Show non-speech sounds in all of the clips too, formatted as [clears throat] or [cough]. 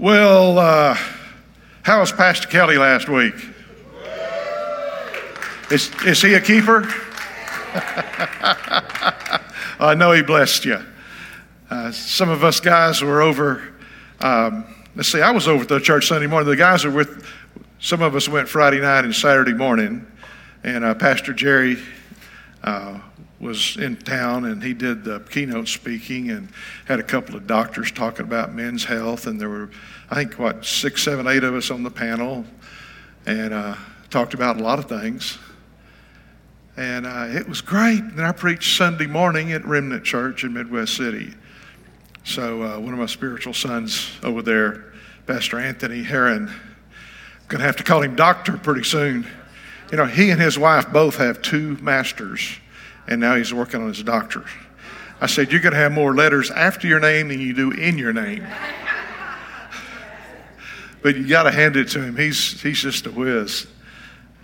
Well, uh, how was Pastor Kelly last week? Is, is he a keeper? [laughs] I know he blessed you. Uh, some of us guys were over, um, let's see, I was over at the church Sunday morning. The guys are with, some of us went Friday night and Saturday morning, and uh, Pastor Jerry uh, was in town and he did the keynote speaking and had a couple of doctors talking about men's health. And there were, I think, what, six, seven, eight of us on the panel and uh, talked about a lot of things. And uh, it was great. And I preached Sunday morning at Remnant Church in Midwest City. So uh, one of my spiritual sons over there, Pastor Anthony Heron, going to have to call him doctor pretty soon. You know, he and his wife both have two masters, and now he's working on his doctorate. I said, You're going to have more letters after your name than you do in your name. [laughs] but you got to hand it to him. He's, he's just a whiz.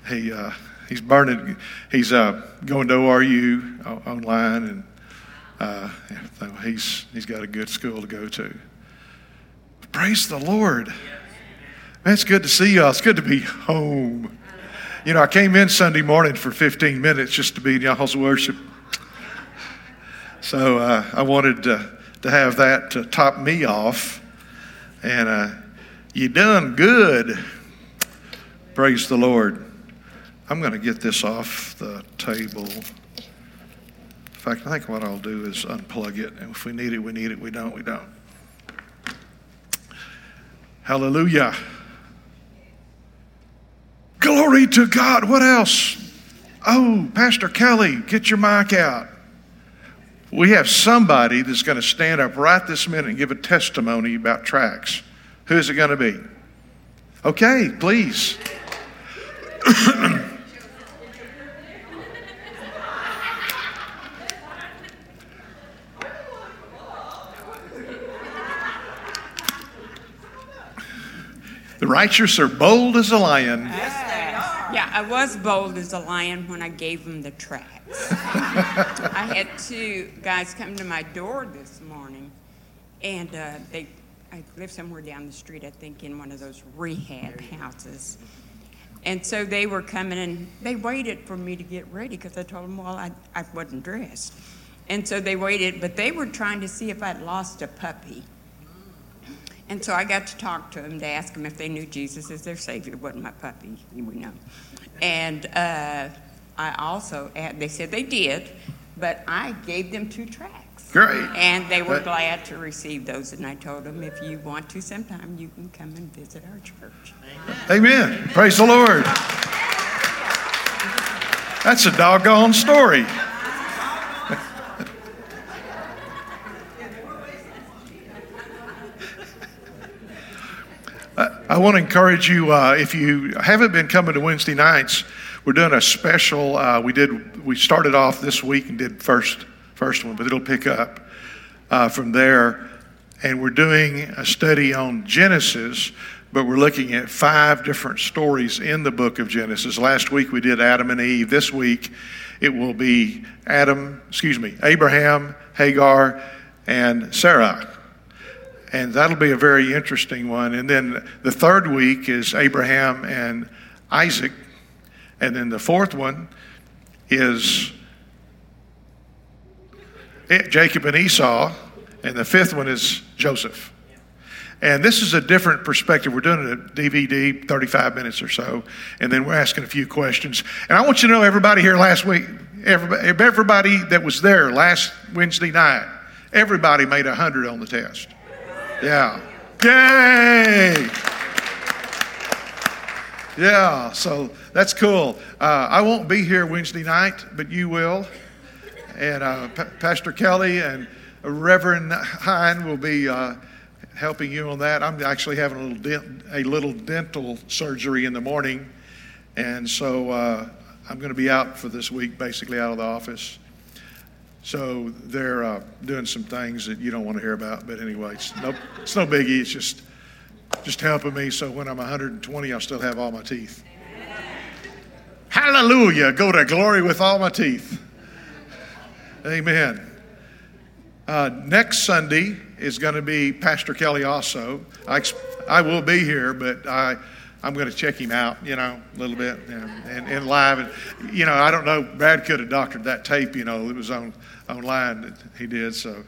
He, uh, he's burning, he's uh, going to ORU online, and uh, he's, he's got a good school to go to. Praise the Lord. Man, it's good to see y'all. It's good to be home. You know, I came in Sunday morning for 15 minutes just to be in y'all's worship. So uh, I wanted to, to have that to top me off. And uh, you done good. Praise the Lord. I'm going to get this off the table. In fact, I think what I'll do is unplug it. And if we need it, we need it. We don't, we don't. Hallelujah. Glory to God. What else? Oh, Pastor Kelly, get your mic out. We have somebody that's going to stand up right this minute and give a testimony about tracks. Who is it going to be? Okay, please. [clears throat] the righteous are bold as a lion. Yeah, I was bold as a lion when I gave them the tracks. [laughs] I had two guys come to my door this morning, and uh, they, I live somewhere down the street, I think, in one of those rehab houses. And so they were coming and they waited for me to get ready because I told them, well, I, I wasn't dressed. And so they waited, but they were trying to see if I'd lost a puppy. And so I got to talk to them to ask them if they knew Jesus as their Savior. It wasn't my puppy, we know. And uh, I also, they said they did, but I gave them two tracks. Great. And they were glad to receive those. And I told them, if you want to sometime, you can come and visit our church. Amen. Amen. Praise the Lord. That's a doggone story. I want to encourage you uh, if you haven't been coming to Wednesday nights, we're doing a special. Uh, we did we started off this week and did first first one, but it'll pick up uh, from there. And we're doing a study on Genesis, but we're looking at five different stories in the book of Genesis. Last week we did Adam and Eve. This week it will be Adam, excuse me, Abraham, Hagar, and Sarah and that'll be a very interesting one. And then the third week is Abraham and Isaac, and then the fourth one is Jacob and Esau, and the fifth one is Joseph. And this is a different perspective. We're doing a DVD, 35 minutes or so, and then we're asking a few questions. And I want you to know everybody here last week, everybody, everybody that was there last Wednesday night, everybody made 100 on the test. Yeah. Yay! Yeah, so that's cool. Uh, I won't be here Wednesday night, but you will. And uh, P- Pastor Kelly and Reverend Hine will be uh, helping you on that. I'm actually having a little, a little dental surgery in the morning. And so uh, I'm going to be out for this week, basically out of the office. So they're uh, doing some things that you don't want to hear about, but anyway, it's no, it's no biggie. It's just, just helping me so when I'm 120, I'll still have all my teeth. Hallelujah. Go to glory with all my teeth. Amen. Uh, next Sunday is going to be Pastor Kelly also. I, I will be here, but I, I'm going to check him out, you know, a little bit and, and, and live. And, you know, I don't know, Brad could have doctored that tape, you know, it was on online that he did. So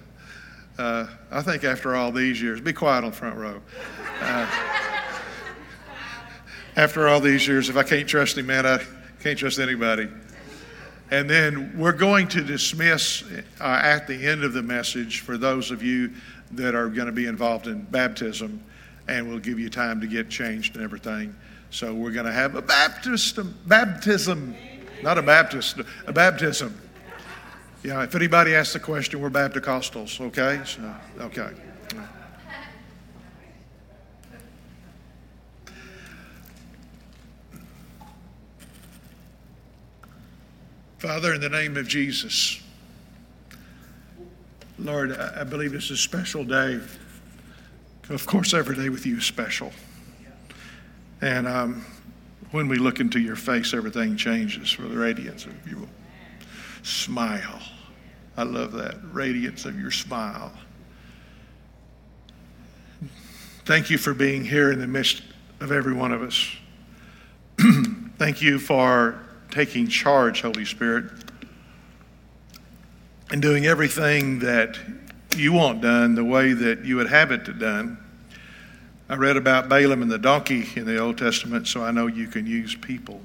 uh, I think after all these years, be quiet on the front row. Uh, after all these years, if I can't trust him, man, I can't trust anybody. And then we're going to dismiss uh, at the end of the message for those of you that are going to be involved in baptism, and we'll give you time to get changed and everything. So we're going to have a baptism, baptism, not a Baptist, a baptism. Yeah, if anybody asks the question, we're Baptist okay? So, okay. Father, in the name of Jesus, Lord, I believe it's a special day. Of course, every day with you is special. And um, when we look into your face, everything changes for the radiance of your smile. I love that radiance of your smile. Thank you for being here in the midst of every one of us. [clears throat] Thank you for taking charge, Holy Spirit, and doing everything that you want done the way that you would have it done. I read about Balaam and the donkey in the Old Testament, so I know you can use people.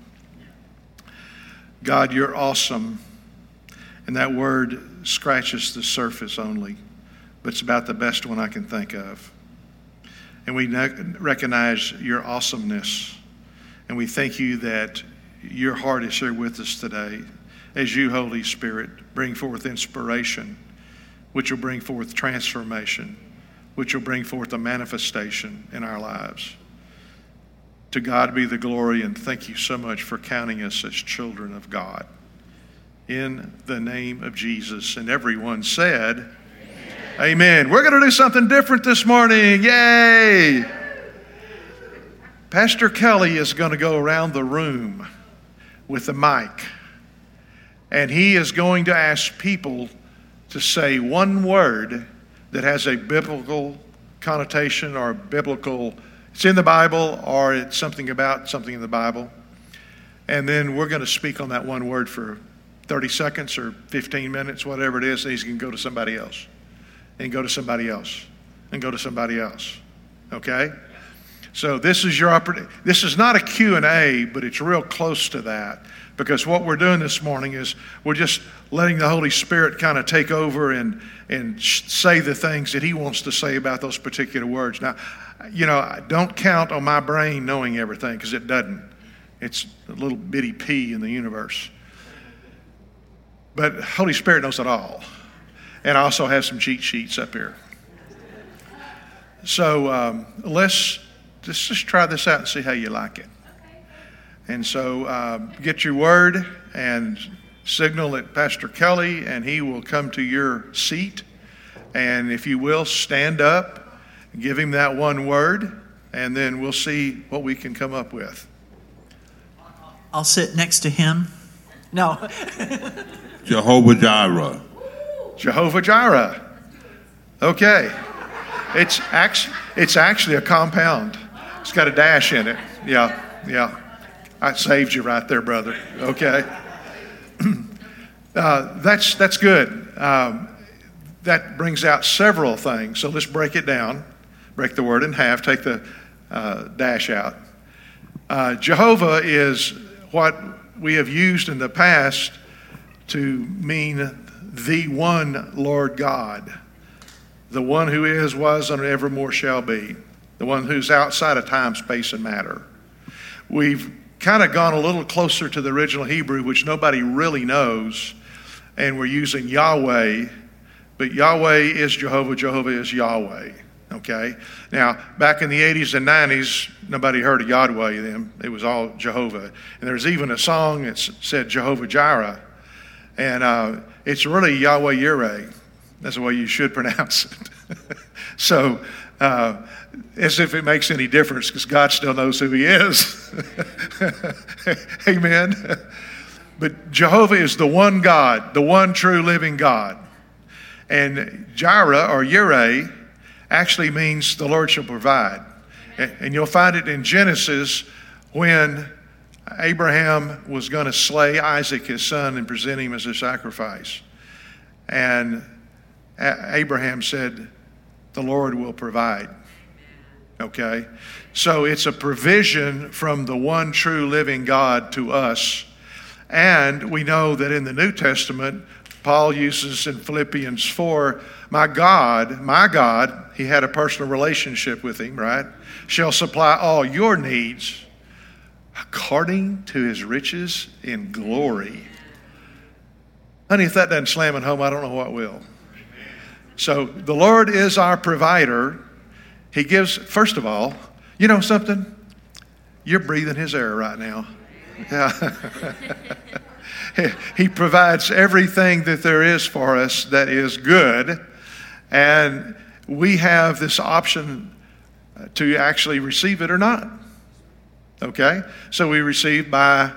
God, you're awesome. And that word scratches the surface only, but it's about the best one I can think of. And we recognize your awesomeness. And we thank you that your heart is here with us today as you, Holy Spirit, bring forth inspiration, which will bring forth transformation, which will bring forth a manifestation in our lives. To God be the glory, and thank you so much for counting us as children of God. In the name of Jesus. And everyone said, Amen. Amen. We're going to do something different this morning. Yay! Pastor Kelly is going to go around the room with a mic. And he is going to ask people to say one word that has a biblical connotation or biblical, it's in the Bible or it's something about something in the Bible. And then we're going to speak on that one word for 30 seconds or 15 minutes, whatever it is. And he's going to go to somebody else and go to somebody else and go to somebody else. Okay? So this is your opportunity. This is not a Q&A, but it's real close to that because what we're doing this morning is we're just letting the Holy Spirit kind of take over and, and say the things that He wants to say about those particular words. Now, you know, I don't count on my brain knowing everything because it doesn't. It's a little bitty pea in the universe. But Holy Spirit knows it all. And I also have some cheat sheets up here. So um, let's just, just try this out and see how you like it. And so uh, get your word and signal at Pastor Kelly, and he will come to your seat. And if you will, stand up, give him that one word, and then we'll see what we can come up with. I'll sit next to him. No. [laughs] Jehovah Jireh. Jehovah Jireh. Okay. It's actually, it's actually a compound. It's got a dash in it. Yeah, yeah. I saved you right there, brother. Okay. Uh, that's, that's good. Um, that brings out several things. So let's break it down. Break the word in half, take the uh, dash out. Uh, Jehovah is what we have used in the past to mean the one Lord God, the one who is, was, and evermore shall be the one who's outside of time, space, and matter. We've kind of gone a little closer to the original Hebrew, which nobody really knows, and we're using Yahweh, but Yahweh is Jehovah, Jehovah is Yahweh. Okay? Now, back in the 80s and 90s, nobody heard of Yahweh then. It was all Jehovah. And there's even a song that said Jehovah Jireh. And uh, it's really Yahweh Yireh. That's the way you should [laughs] pronounce it. so, uh, as if it makes any difference because God still knows who He is. [laughs] Amen. But Jehovah is the one God, the one true living God. And Jireh or Yireh actually means the Lord shall provide. And you'll find it in Genesis when Abraham was going to slay Isaac, his son, and present him as a sacrifice. And Abraham said, The Lord will provide. Okay? So it's a provision from the one true living God to us. And we know that in the New Testament, Paul uses in Philippians 4, my God, my God, he had a personal relationship with him, right? Shall supply all your needs according to his riches in glory. Honey, if that doesn't slam it home, I don't know what will. So the Lord is our provider. He gives, first of all, you know something? You're breathing his air right now. Yeah. [laughs] he provides everything that there is for us that is good. And we have this option to actually receive it or not. Okay? So we receive by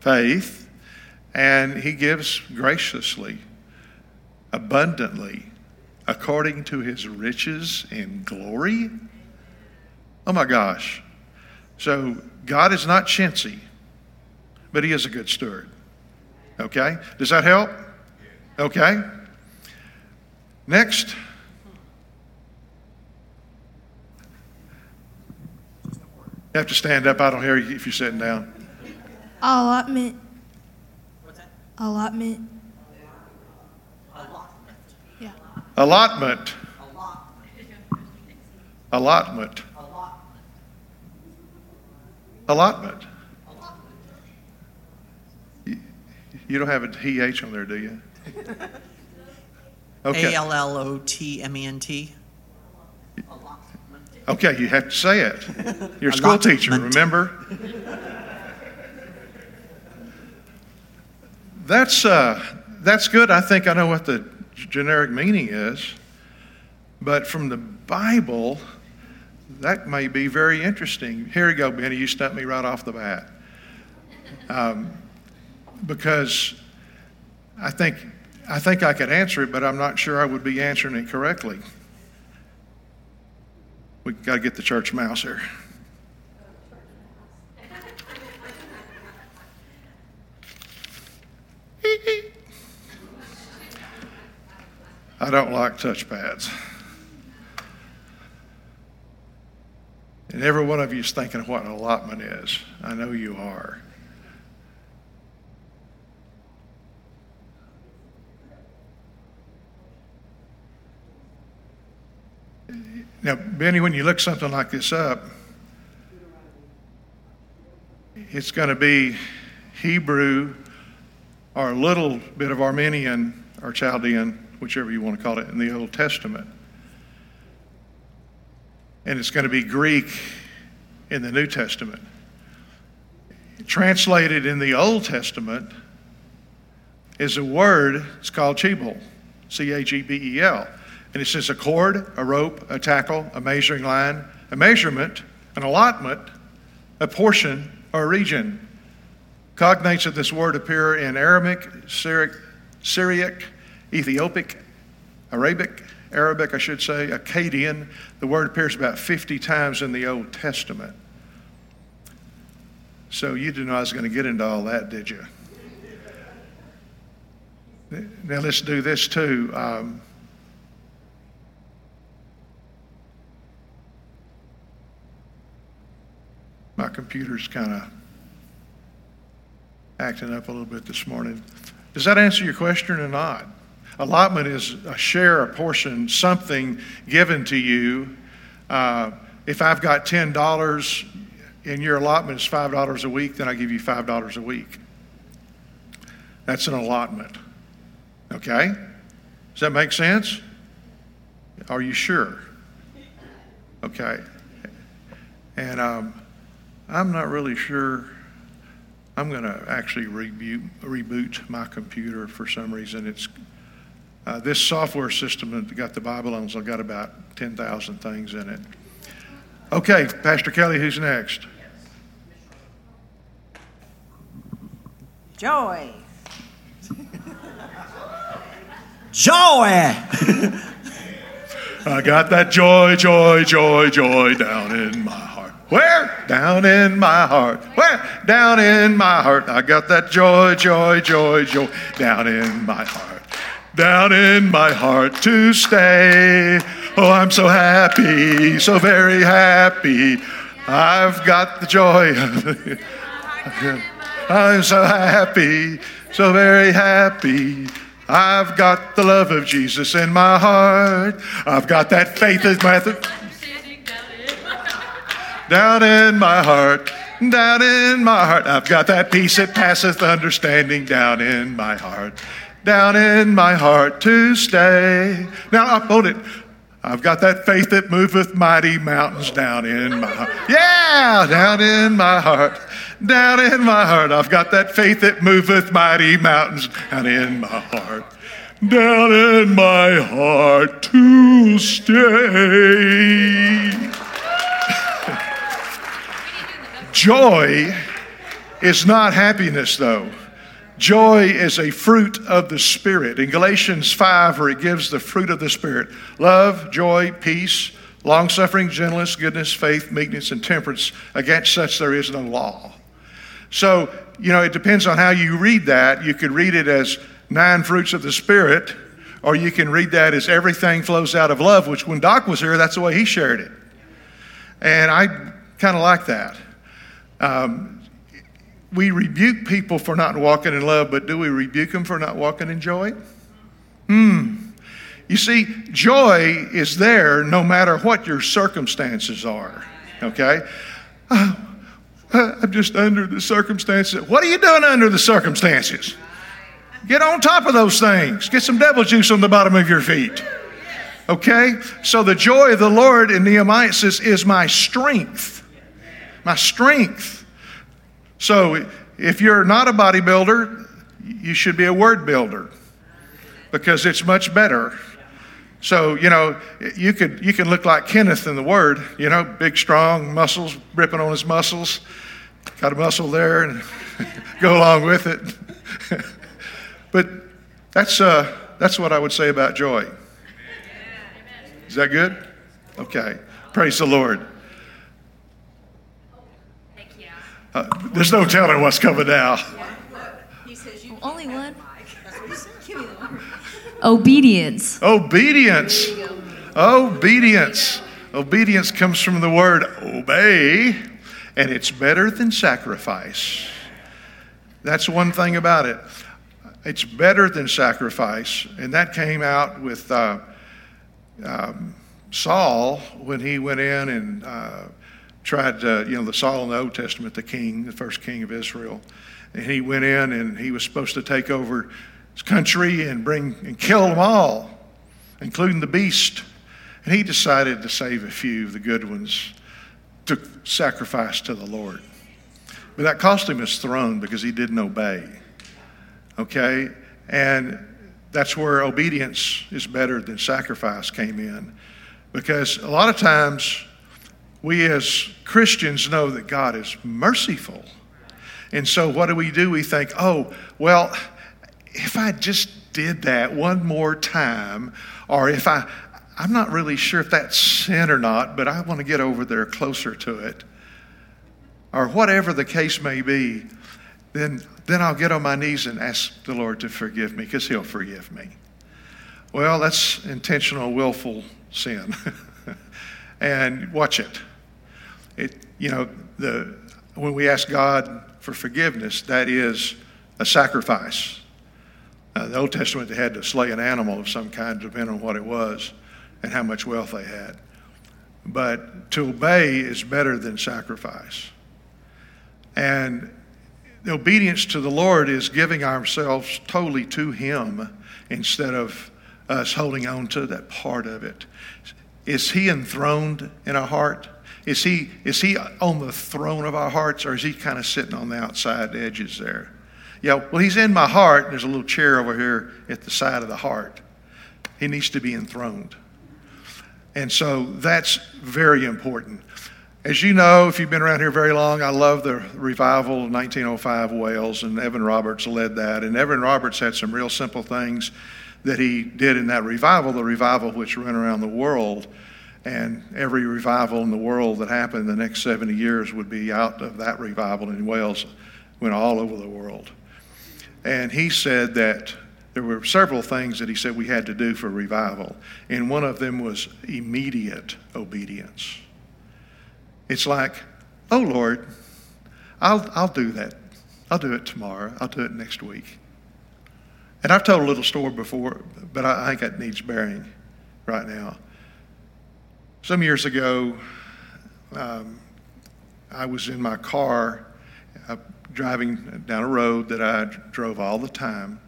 faith, and He gives graciously, abundantly, according to His riches in glory. Oh my gosh. So God is not chintzy, but He is a good steward. Okay? Does that help? Okay? Next. You have to stand up. I don't hear you if you're sitting down. Allotment. What's that? Allotment. Allotment. Yeah. Allotment. Allotment. Allotment. Allotment. Allotment. Allotment. You, you don't have a TH on there, do you? Okay. A L L O T M E N T. Okay, you have to say it. You're a school teacher, remember? That's, uh, that's good. I think I know what the generic meaning is. But from the Bible, that may be very interesting. Here you go, Benny. You stumped me right off the bat. Um, because I think, I think I could answer it, but I'm not sure I would be answering it correctly. We've got to get the church mouse here. I don't like touchpads. And every one of you is thinking what an allotment is. I know you are. Now, Benny, when you look something like this up, it's going to be Hebrew or a little bit of Armenian or Chaldean, whichever you want to call it, in the Old Testament. And it's going to be Greek in the New Testament. Translated in the Old Testament is a word, it's called chebel, C A G B E L. And it says a cord, a rope, a tackle, a measuring line, a measurement, an allotment, a portion, or a region. Cognates of this word appear in Aramaic, Syriac, Syriac, Ethiopic, Arabic, Arabic, I should say, Akkadian. The word appears about 50 times in the Old Testament. So you didn't know I was going to get into all that, did you? Now let's do this too. Um, my computer's kind of acting up a little bit this morning. Does that answer your question or not? Allotment is a share, a portion, something given to you. Uh, if I've got $10 and your allotment is $5 a week, then I give you $5 a week. That's an allotment. Okay? Does that make sense? Are you sure? Okay. And um, I'm not really sure. I'm going to actually reboot, reboot my computer for some reason. It's uh, this software system that got the Bible on, so I've got about 10,000 things in it. Okay, Pastor Kelly, who's next? Joy. Joy. [laughs] I got that joy, joy, joy, joy down in my heart. Where? Down in my heart. Where? Down in my heart. I got that joy, joy, joy, joy down in my heart. Down in my heart to stay. Oh, I'm so happy, so very happy. I've got the joy. [laughs] I'm so happy, so very happy. I've got the love of Jesus in my heart. I've got that faith as my down in my heart, down in my heart. I've got that peace that passeth understanding down in my heart, down in my heart to stay. Now, I upload it. I've got that faith that moveth mighty mountains down in my heart. Yeah, down in my heart, down in my heart. I've got that faith that moveth mighty mountains down in my heart, down in my heart to stay. [laughs] Joy is not happiness, though. Joy is a fruit of the Spirit. In Galatians 5, where it gives the fruit of the Spirit love, joy, peace, long suffering, gentleness, goodness, faith, meekness, and temperance. Against such there is no law. So, you know, it depends on how you read that. You could read it as nine fruits of the Spirit, or you can read that as everything flows out of love, which when Doc was here, that's the way he shared it. And I kind of like that. Um, we rebuke people for not walking in love, but do we rebuke them for not walking in joy? Hmm. You see, joy is there no matter what your circumstances are. Okay? Oh, I'm just under the circumstances. What are you doing under the circumstances? Get on top of those things. Get some devil juice on the bottom of your feet. Okay? So the joy of the Lord in Nehemiah says is my strength. My strength. So if you're not a bodybuilder, you should be a word builder because it's much better. So, you know, you could you can look like Kenneth in the word, you know, big strong muscles, ripping on his muscles. Got a muscle there and [laughs] go along with it. [laughs] but that's uh that's what I would say about joy. Is that good? Okay. Praise the Lord. Uh, there's no telling what's coming now. Only one. Obedience. Obedience. Obedience. Obedience comes from the word obey, and it's better than sacrifice. That's one thing about it. It's better than sacrifice, and that came out with uh, um, Saul when he went in and uh, tried, to, you know, the Saul in the Old Testament, the king, the first king of Israel. And he went in and he was supposed to take over his country and bring and kill them all, including the beast. And he decided to save a few, of the good ones, to sacrifice to the Lord. But that cost him his throne because he didn't obey. Okay? And that's where obedience is better than sacrifice came in. Because a lot of times we as Christians know that God is merciful. And so what do we do? We think, oh, well, if I just did that one more time, or if I, I'm not really sure if that's sin or not, but I want to get over there closer to it, or whatever the case may be, then, then I'll get on my knees and ask the Lord to forgive me because He'll forgive me. Well, that's intentional, willful sin. [laughs] and watch it. It, you know, the, when we ask God for forgiveness, that is a sacrifice. Uh, the Old Testament, they had to slay an animal of some kind, depending on what it was and how much wealth they had. But to obey is better than sacrifice. And the obedience to the Lord is giving ourselves totally to Him instead of us holding on to that part of it. Is He enthroned in our heart? Is he, is he on the throne of our hearts or is he kind of sitting on the outside edges there? Yeah, well, he's in my heart. There's a little chair over here at the side of the heart. He needs to be enthroned. And so that's very important. As you know, if you've been around here very long, I love the revival of 1905 Wales, and Evan Roberts led that. And Evan Roberts had some real simple things that he did in that revival, the revival which went around the world. And every revival in the world that happened the next 70 years would be out of that revival in Wales, went all over the world. And he said that there were several things that he said we had to do for revival. And one of them was immediate obedience. It's like, oh Lord, I'll, I'll do that. I'll do it tomorrow. I'll do it next week. And I've told a little story before, but I think it needs bearing right now. Some years ago, um, I was in my car uh, driving down a road that I drove all the time.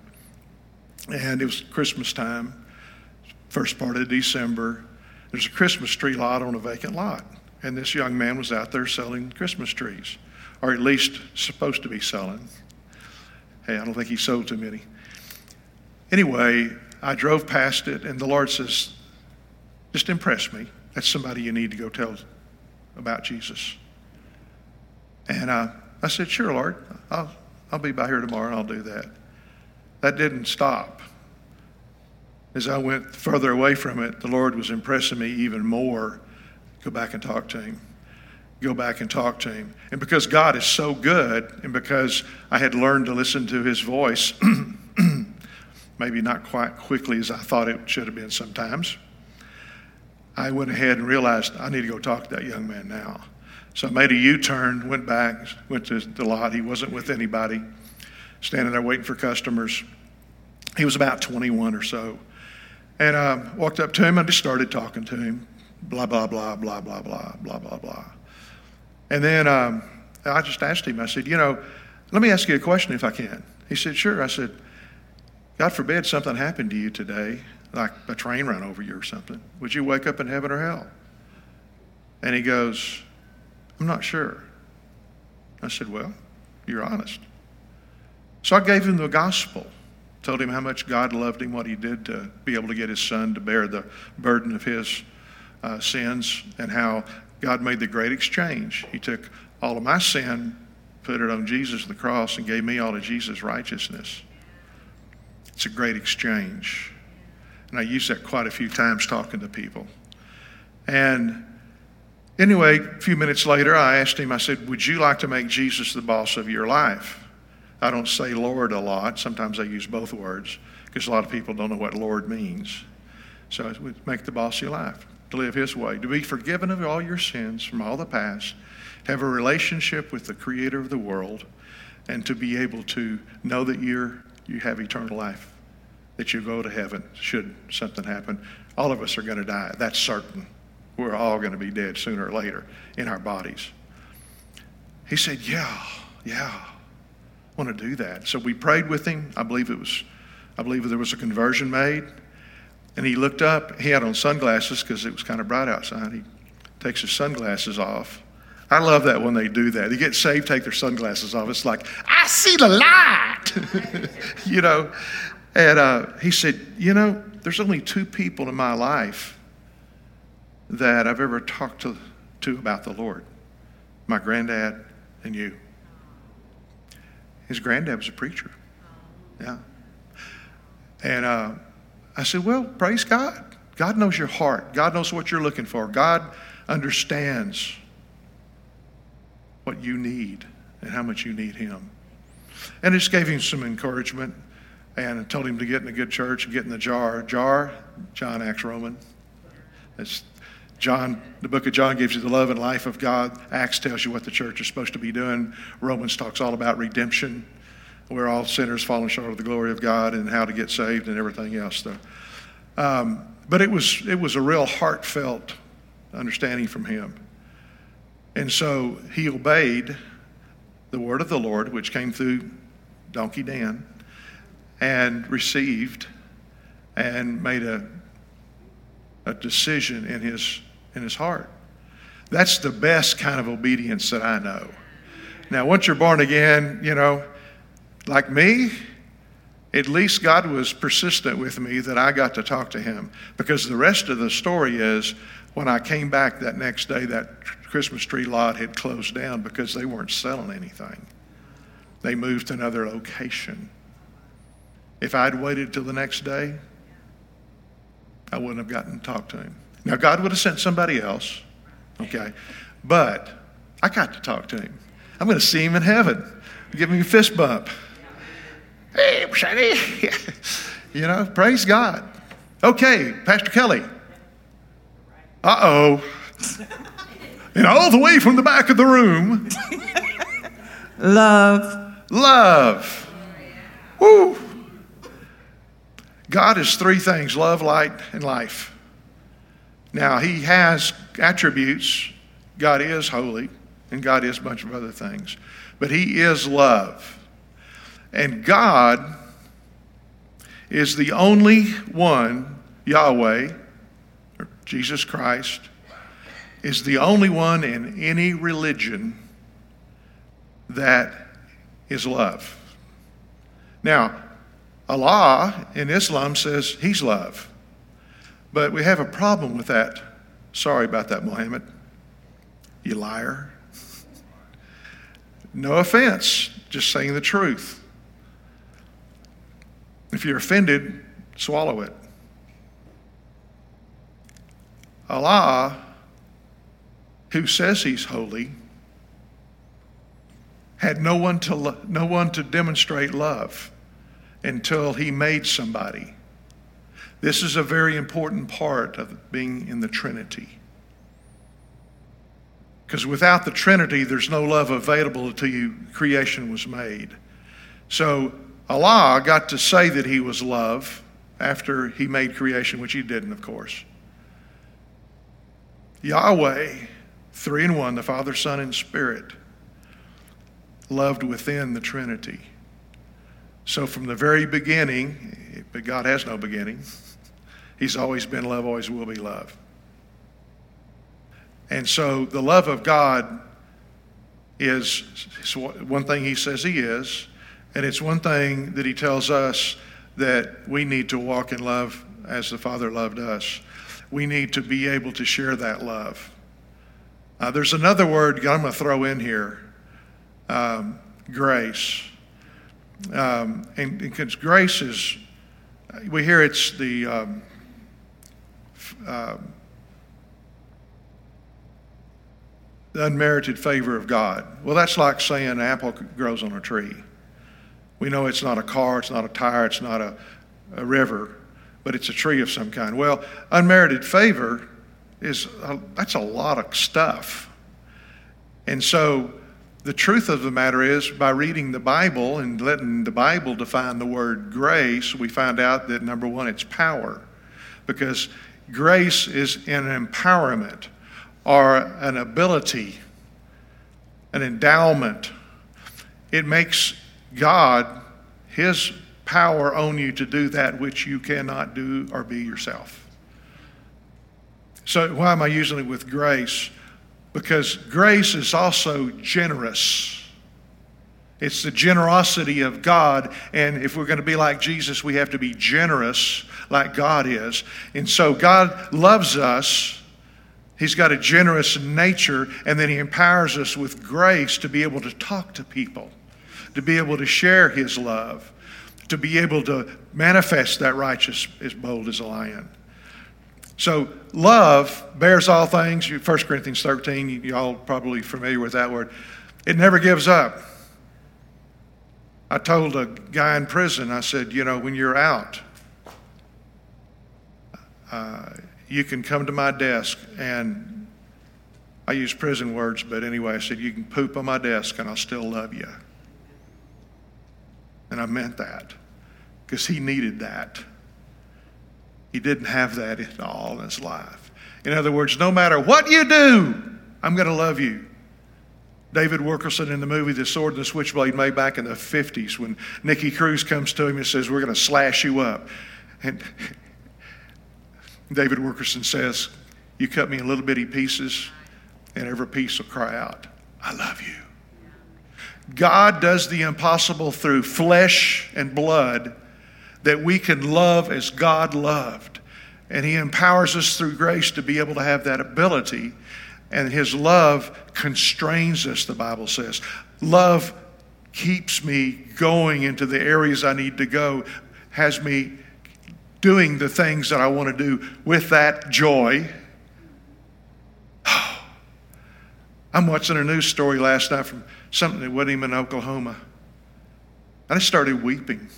And it was Christmas time, first part of December. There's a Christmas tree lot on a vacant lot. And this young man was out there selling Christmas trees, or at least supposed to be selling. Hey, I don't think he sold too many. Anyway, I drove past it, and the Lord says, Just impress me. That's somebody you need to go tell about Jesus. And I, I said, Sure, Lord. I'll, I'll be by here tomorrow and I'll do that. That didn't stop. As I went further away from it, the Lord was impressing me even more. Go back and talk to Him. Go back and talk to Him. And because God is so good, and because I had learned to listen to His voice, [clears throat] maybe not quite quickly as I thought it should have been sometimes, I went ahead and realized I need to go talk to that young man now. So I made a U turn, went back, went to the lot. He wasn't with anybody, standing there waiting for customers. He was about 21 or so. And I um, walked up to him and just started talking to him. Blah, blah, blah, blah, blah, blah, blah, blah, blah. And then um, I just asked him, I said, You know, let me ask you a question if I can. He said, Sure. I said, God forbid something happened to you today, like a train ran over you or something. Would you wake up in heaven or hell? And he goes, I'm not sure. I said, Well, you're honest. So I gave him the gospel, told him how much God loved him, what he did to be able to get his son to bear the burden of his uh, sins, and how God made the great exchange. He took all of my sin, put it on Jesus the cross, and gave me all of Jesus' righteousness. It's a great exchange. And I use that quite a few times talking to people. And anyway, a few minutes later, I asked him, I said, Would you like to make Jesus the boss of your life? I don't say Lord a lot. Sometimes I use both words because a lot of people don't know what Lord means. So I would make the boss of your life, to live His way, to be forgiven of all your sins from all the past, have a relationship with the Creator of the world, and to be able to know that you're you have eternal life, that you go to heaven should something happen. All of us are going to die. That's certain. We're all going to be dead sooner or later in our bodies. He said, Yeah, yeah, I want to do that. So we prayed with him. I believe it was, I believe there was a conversion made. And he looked up. He had on sunglasses because it was kind of bright outside. He takes his sunglasses off I love that when they do that. They get saved, take their sunglasses off. It's like, I see the light, [laughs] you know. And uh, he said, You know, there's only two people in my life that I've ever talked to, to about the Lord my granddad and you. His granddad was a preacher. Yeah. And uh, I said, Well, praise God. God knows your heart, God knows what you're looking for, God understands what you need and how much you need Him. And I just gave him some encouragement and told him to get in a good church and get in the jar. Jar, John Acts Roman. It's John, the book of John gives you the love and life of God. Acts tells you what the church is supposed to be doing. Romans talks all about redemption. We're all sinners falling short of the glory of God and how to get saved and everything else. So, um, but it was it was a real heartfelt understanding from him. And so he obeyed the word of the Lord, which came through Donkey Dan, and received and made a, a decision in his, in his heart. That's the best kind of obedience that I know. Now, once you're born again, you know, like me, at least God was persistent with me that I got to talk to him because the rest of the story is when I came back that next day, that Christmas tree lot had closed down because they weren't selling anything. They moved to another location. If I'd waited till the next day, I wouldn't have gotten to talk to him. Now, God would have sent somebody else, okay? But I got to talk to him. I'm going to see him in heaven. Give me a fist bump. Hey, Sonny. [laughs] you know, praise God. Okay, Pastor Kelly. Uh oh. And all the way from the back of the room, [laughs] Love. love. Woo. God is three things love, light, and life. Now, He has attributes. God is holy, and God is a bunch of other things. But He is love. And God is the only one, Yahweh, or Jesus Christ, is the only one in any religion that is love. Now, Allah in Islam says He's love. But we have a problem with that. Sorry about that, Muhammad. You liar. No offense, just saying the truth. If you're offended, swallow it. Allah, who says He's holy, had no one to, lo- no one to demonstrate love until he made somebody. This is a very important part of being in the Trinity. Because without the Trinity, there's no love available until you, creation was made. So Allah got to say that He was love after He made creation, which He didn't, of course. Yahweh, three in one, the Father, Son, and Spirit, loved within the Trinity. So from the very beginning, but God has no beginning, He's always been love, always will be love. And so the love of God is one thing He says He is, and it's one thing that He tells us that we need to walk in love as the Father loved us. We need to be able to share that love. Uh, there's another word I'm going to throw in here um, grace. Um, and because grace is, we hear it's the um, uh, the unmerited favor of God. Well, that's like saying an apple grows on a tree. We know it's not a car, it's not a tire, it's not a, a river, but it's a tree of some kind. Well, unmerited favor is a, that's a lot of stuff. And so the truth of the matter is, by reading the Bible and letting the Bible define the word grace, we find out that number one, it's power. Because grace is an empowerment or an ability, an endowment. It makes God, His power on you to do that which you cannot do or be yourself. So, why am I using it with grace? Because grace is also generous. It's the generosity of God. And if we're going to be like Jesus, we have to be generous like God is. And so God loves us. He's got a generous nature, and then He empowers us with grace to be able to talk to people, to be able to share His love, to be able to manifest that righteous as bold as a lion. So love bears all things. 1 Corinthians 13, y'all probably familiar with that word. It never gives up. I told a guy in prison, I said, you know, when you're out, uh, you can come to my desk and I use prison words, but anyway, I said, you can poop on my desk and I'll still love you. And I meant that because he needed that. He didn't have that at all in his life. In other words, no matter what you do, I'm going to love you. David Wilkerson in the movie The Sword and the Switchblade made back in the 50s when Nicky Cruz comes to him and says, We're going to slash you up. And David Wilkerson says, You cut me in little bitty pieces, and every piece will cry out, I love you. God does the impossible through flesh and blood that we can love as God loved. And He empowers us through grace to be able to have that ability. And His love constrains us, the Bible says. Love keeps me going into the areas I need to go, has me doing the things that I want to do with that joy. [sighs] I'm watching a news story last night from something that wasn't even in Oklahoma. And I started weeping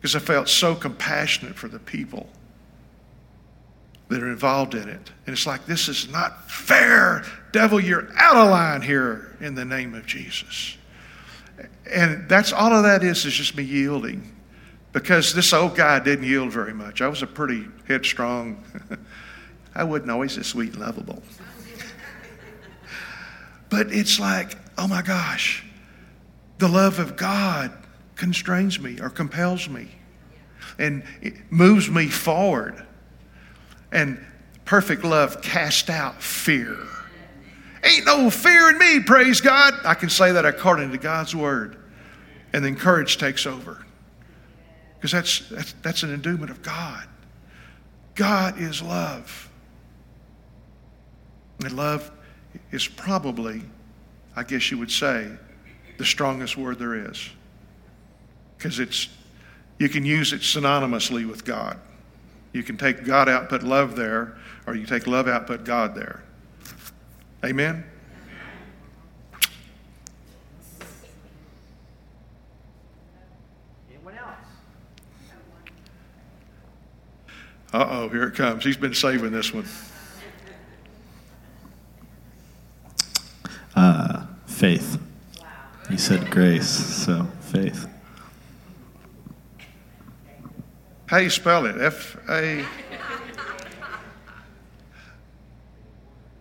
because I felt so compassionate for the people that are involved in it. And it's like, this is not fair. Devil, you're out of line here in the name of Jesus. And that's all of that is, is just me yielding. Because this old guy didn't yield very much. I was a pretty headstrong, [laughs] I wasn't always as sweet and lovable. but it's like, oh my gosh, the love of God constrains me or compels me and moves me forward. And perfect love casts out fear. Ain't no fear in me, praise God. I can say that according to God's word. And then courage takes over. Because that's, that's, that's an endowment of God. God is love. And love is probably, I guess you would say, the strongest word there is. Because it's you can use it synonymously with God. You can take God out, put love there, or you take love out, put God there. Amen? Anyone else? Uh oh, here it comes. He's been saving this one. Uh, faith. He said grace, so faith. How do you spell it? F A.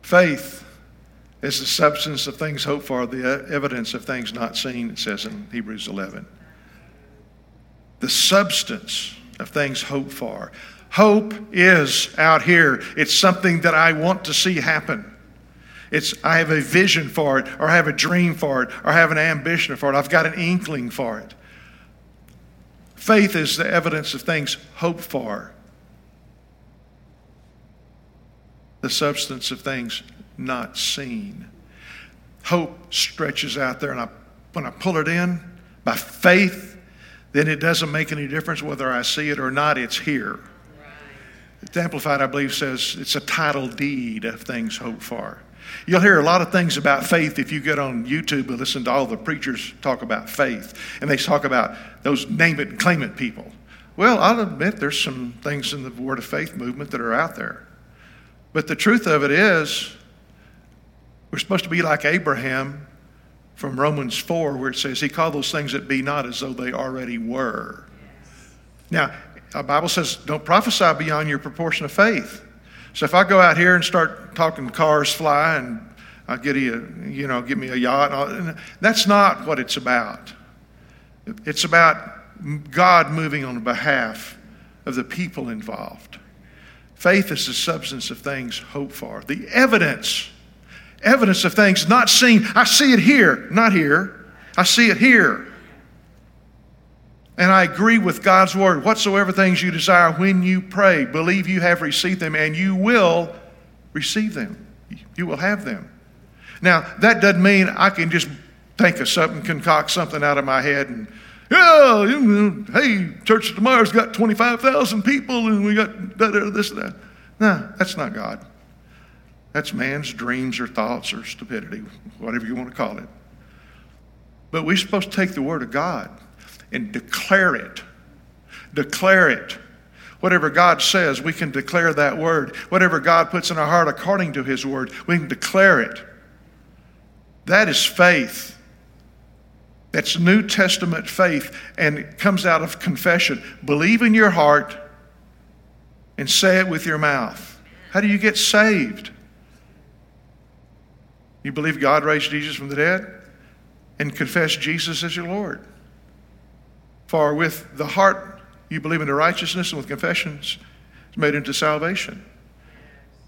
Faith is the substance of things hoped for, the evidence of things not seen, it says in Hebrews 11. The substance of things hoped for. Hope is out here. It's something that I want to see happen. It's I have a vision for it, or I have a dream for it, or I have an ambition for it. I've got an inkling for it. Faith is the evidence of things hoped for, the substance of things not seen. Hope stretches out there, and I, when I pull it in by faith, then it doesn't make any difference whether I see it or not, it's here. It's Amplified, I believe, says it's a title deed of things hoped for. You'll hear a lot of things about faith if you get on YouTube and listen to all the preachers talk about faith. And they talk about those name it and claim it people. Well, I'll admit there's some things in the Word of Faith movement that are out there. But the truth of it is, we're supposed to be like Abraham from Romans 4, where it says, He called those things that be not as though they already were. Now, the Bible says, don't prophesy beyond your proportion of faith. So if I go out here and start talking cars fly and I get a, you know, give me a yacht, that's not what it's about. It's about God moving on behalf of the people involved. Faith is the substance of things hoped for, the evidence, evidence of things not seen. I see it here, not here. I see it here. And I agree with God's word. Whatsoever things you desire when you pray, believe you have received them and you will receive them. You will have them. Now, that doesn't mean I can just think of something, concoct something out of my head and, yeah, hey, Church of Tomorrow's got 25,000 people and we got this and that. No, that's not God. That's man's dreams or thoughts or stupidity, whatever you want to call it. But we're supposed to take the Word of God and declare it. Declare it. Whatever God says, we can declare that word. Whatever God puts in our heart according to His word, we can declare it. That is faith. That's New Testament faith, and it comes out of confession. Believe in your heart and say it with your mouth. How do you get saved? You believe God raised Jesus from the dead and confess Jesus as your Lord. For with the heart you believe into righteousness, and with confessions it's made into salvation.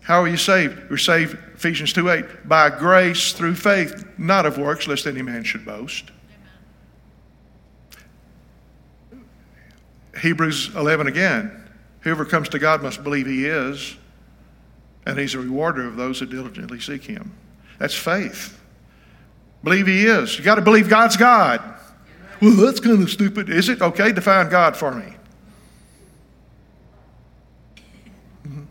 How are you saved? You're saved, Ephesians 2 8, by grace through faith, not of works, lest any man should boast. Amen. Hebrews 11 again. Whoever comes to God must believe he is, and he's a rewarder of those who diligently seek him. That's faith. Believe he is. You got to believe God's God well, that's kind of stupid. Is it? Okay, define God for me. Mm-hmm.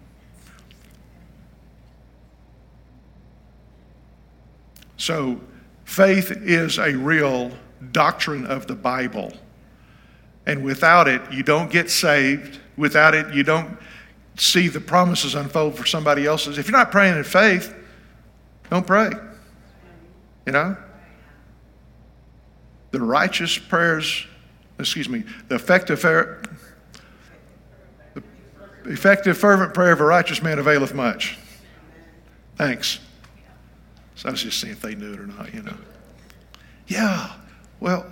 So, faith is a real doctrine of the Bible. And without it, you don't get saved. Without it, you don't see the promises unfold for somebody else's. If you're not praying in faith, don't pray. You know? The righteous prayers, excuse me, the effective, the effective fervent prayer of a righteous man availeth much. Thanks. So I was just seeing if they knew it or not, you know. Yeah. Well,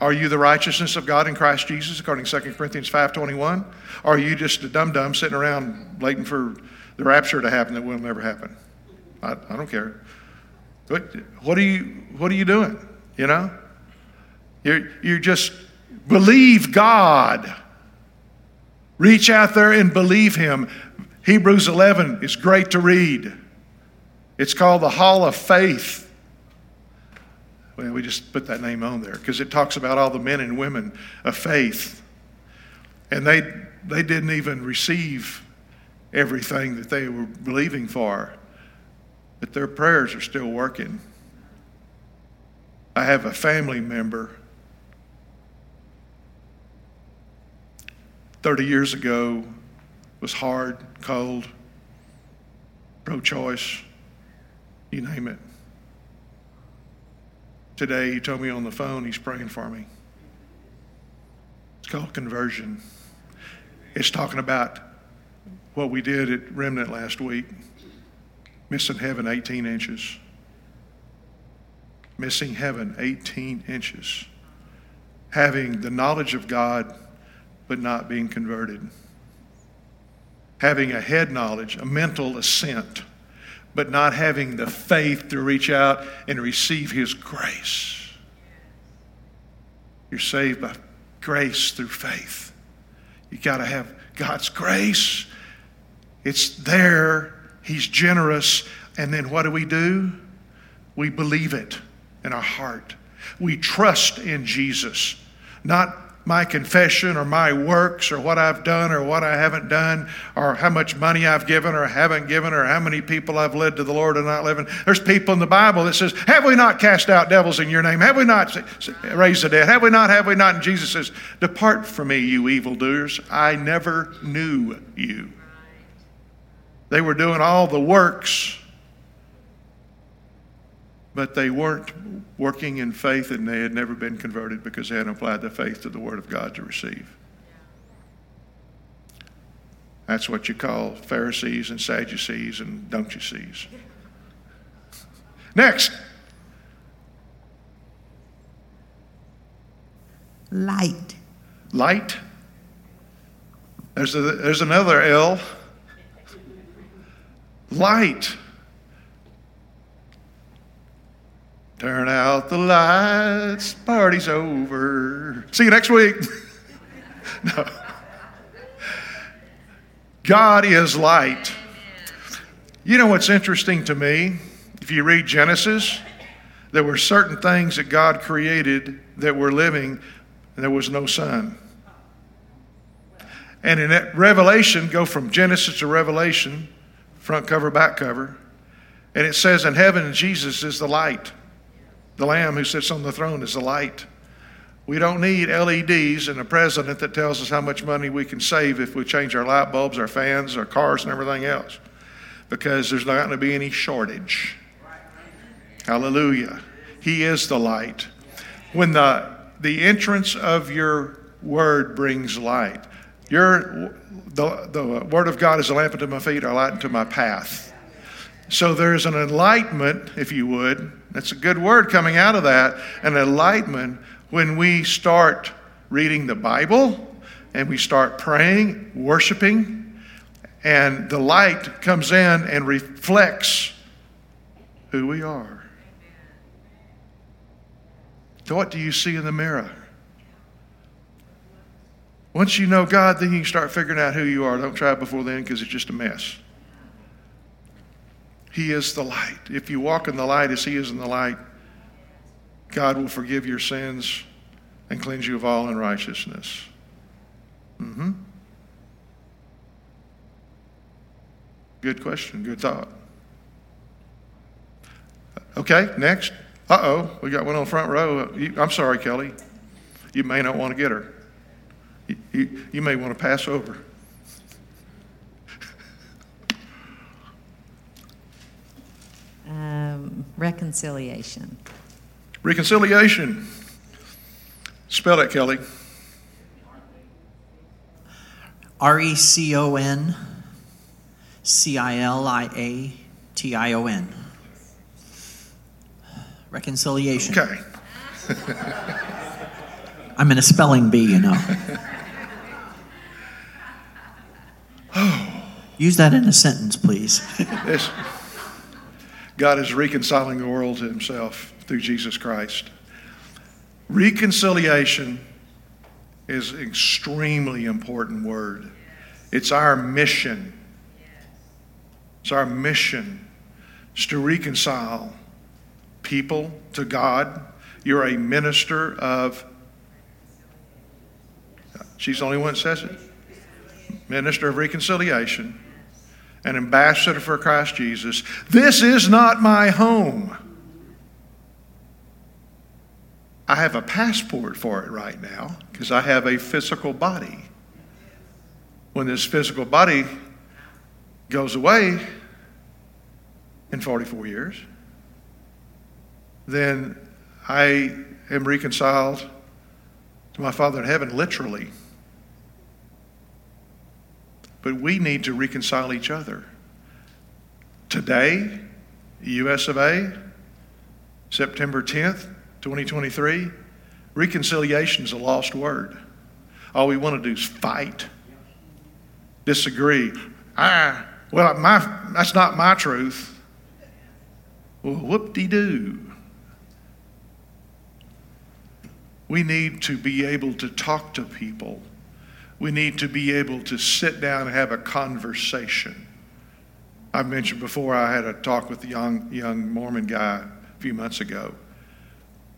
are you the righteousness of God in Christ Jesus, according to 2 Corinthians 5.21? Or are you just a dum-dum sitting around waiting for the rapture to happen that will never happen? I, I don't care. What, what, are you, what are you doing, you know? You're, you just believe God. Reach out there and believe Him. Hebrews 11 is great to read. It's called the Hall of Faith. Well, we just put that name on there because it talks about all the men and women of faith. And they, they didn't even receive everything that they were believing for, but their prayers are still working. I have a family member 30 years ago was hard, cold, pro choice, you name it. Today, he told me on the phone he's praying for me. It's called conversion. It's talking about what we did at Remnant last week missing heaven 18 inches. Missing heaven 18 inches. Having the knowledge of God, but not being converted. Having a head knowledge, a mental assent but not having the faith to reach out and receive His grace. You're saved by grace through faith. You got to have God's grace. It's there. He's generous. And then what do we do? We believe it in our heart. We trust in Jesus, not my confession or my works or what I've done or what I haven't done or how much money I've given or haven't given or how many people I've led to the Lord and not living. There's people in the Bible that says, have we not cast out devils in your name? Have we not raised the dead? Have we not? Have we not? And Jesus says, depart from me, you evildoers. I never knew you. They were doing all the works but they weren't working in faith and they had never been converted because they hadn't applied their faith to the Word of God to receive. That's what you call Pharisees and Sadducees and don't you sees. Next. Light. Light. There's, a, there's another L. Light. Turn out the lights, party's over. See you next week. [laughs] no. God is light. You know what's interesting to me? If you read Genesis, there were certain things that God created that were living, and there was no sun. And in Revelation, go from Genesis to Revelation, front cover, back cover, and it says in heaven, Jesus is the light. The Lamb who sits on the throne is the light. We don't need LEDs and a president that tells us how much money we can save if we change our light bulbs, our fans, our cars, and everything else because there's not going to be any shortage. Hallelujah. He is the light. When the, the entrance of your word brings light, your, the, the word of God is a lamp unto my feet, a light unto my path. So there's an enlightenment, if you would. That's a good word coming out of that. An enlightenment when we start reading the Bible and we start praying, worshiping, and the light comes in and reflects who we are. So, what do you see in the mirror? Once you know God, then you can start figuring out who you are. Don't try it before then because it's just a mess. He is the light. If you walk in the light as He is in the light, God will forgive your sins and cleanse you of all unrighteousness. Mm-hmm. Good question, good thought. Okay, next. Uh oh, we got one on the front row. I'm sorry, Kelly. You may not want to get her. You, you, you may want to pass over. Um, reconciliation. Reconciliation. Spell it, Kelly. R E C O N C I L I A T I O N. Reconciliation. Okay. [laughs] I'm in a spelling bee, you know. [laughs] Use that in a sentence, please. [laughs] God is reconciling the world to himself through Jesus Christ. Reconciliation is an extremely important word. It's our mission. It's our mission is to reconcile people to God. You're a minister of, she's the only one that says it. Minister of reconciliation, an ambassador for Christ Jesus. This is not my home. I have a passport for it right now because I have a physical body. When this physical body goes away in 44 years, then I am reconciled to my Father in heaven, literally. But we need to reconcile each other. Today, US of A, September 10th, 2023, reconciliation is a lost word. All we want to do is fight, disagree. Ah, well, my, that's not my truth. Well, whoop de doo. We need to be able to talk to people. We need to be able to sit down and have a conversation. I've mentioned before I had a talk with a young, young Mormon guy a few months ago.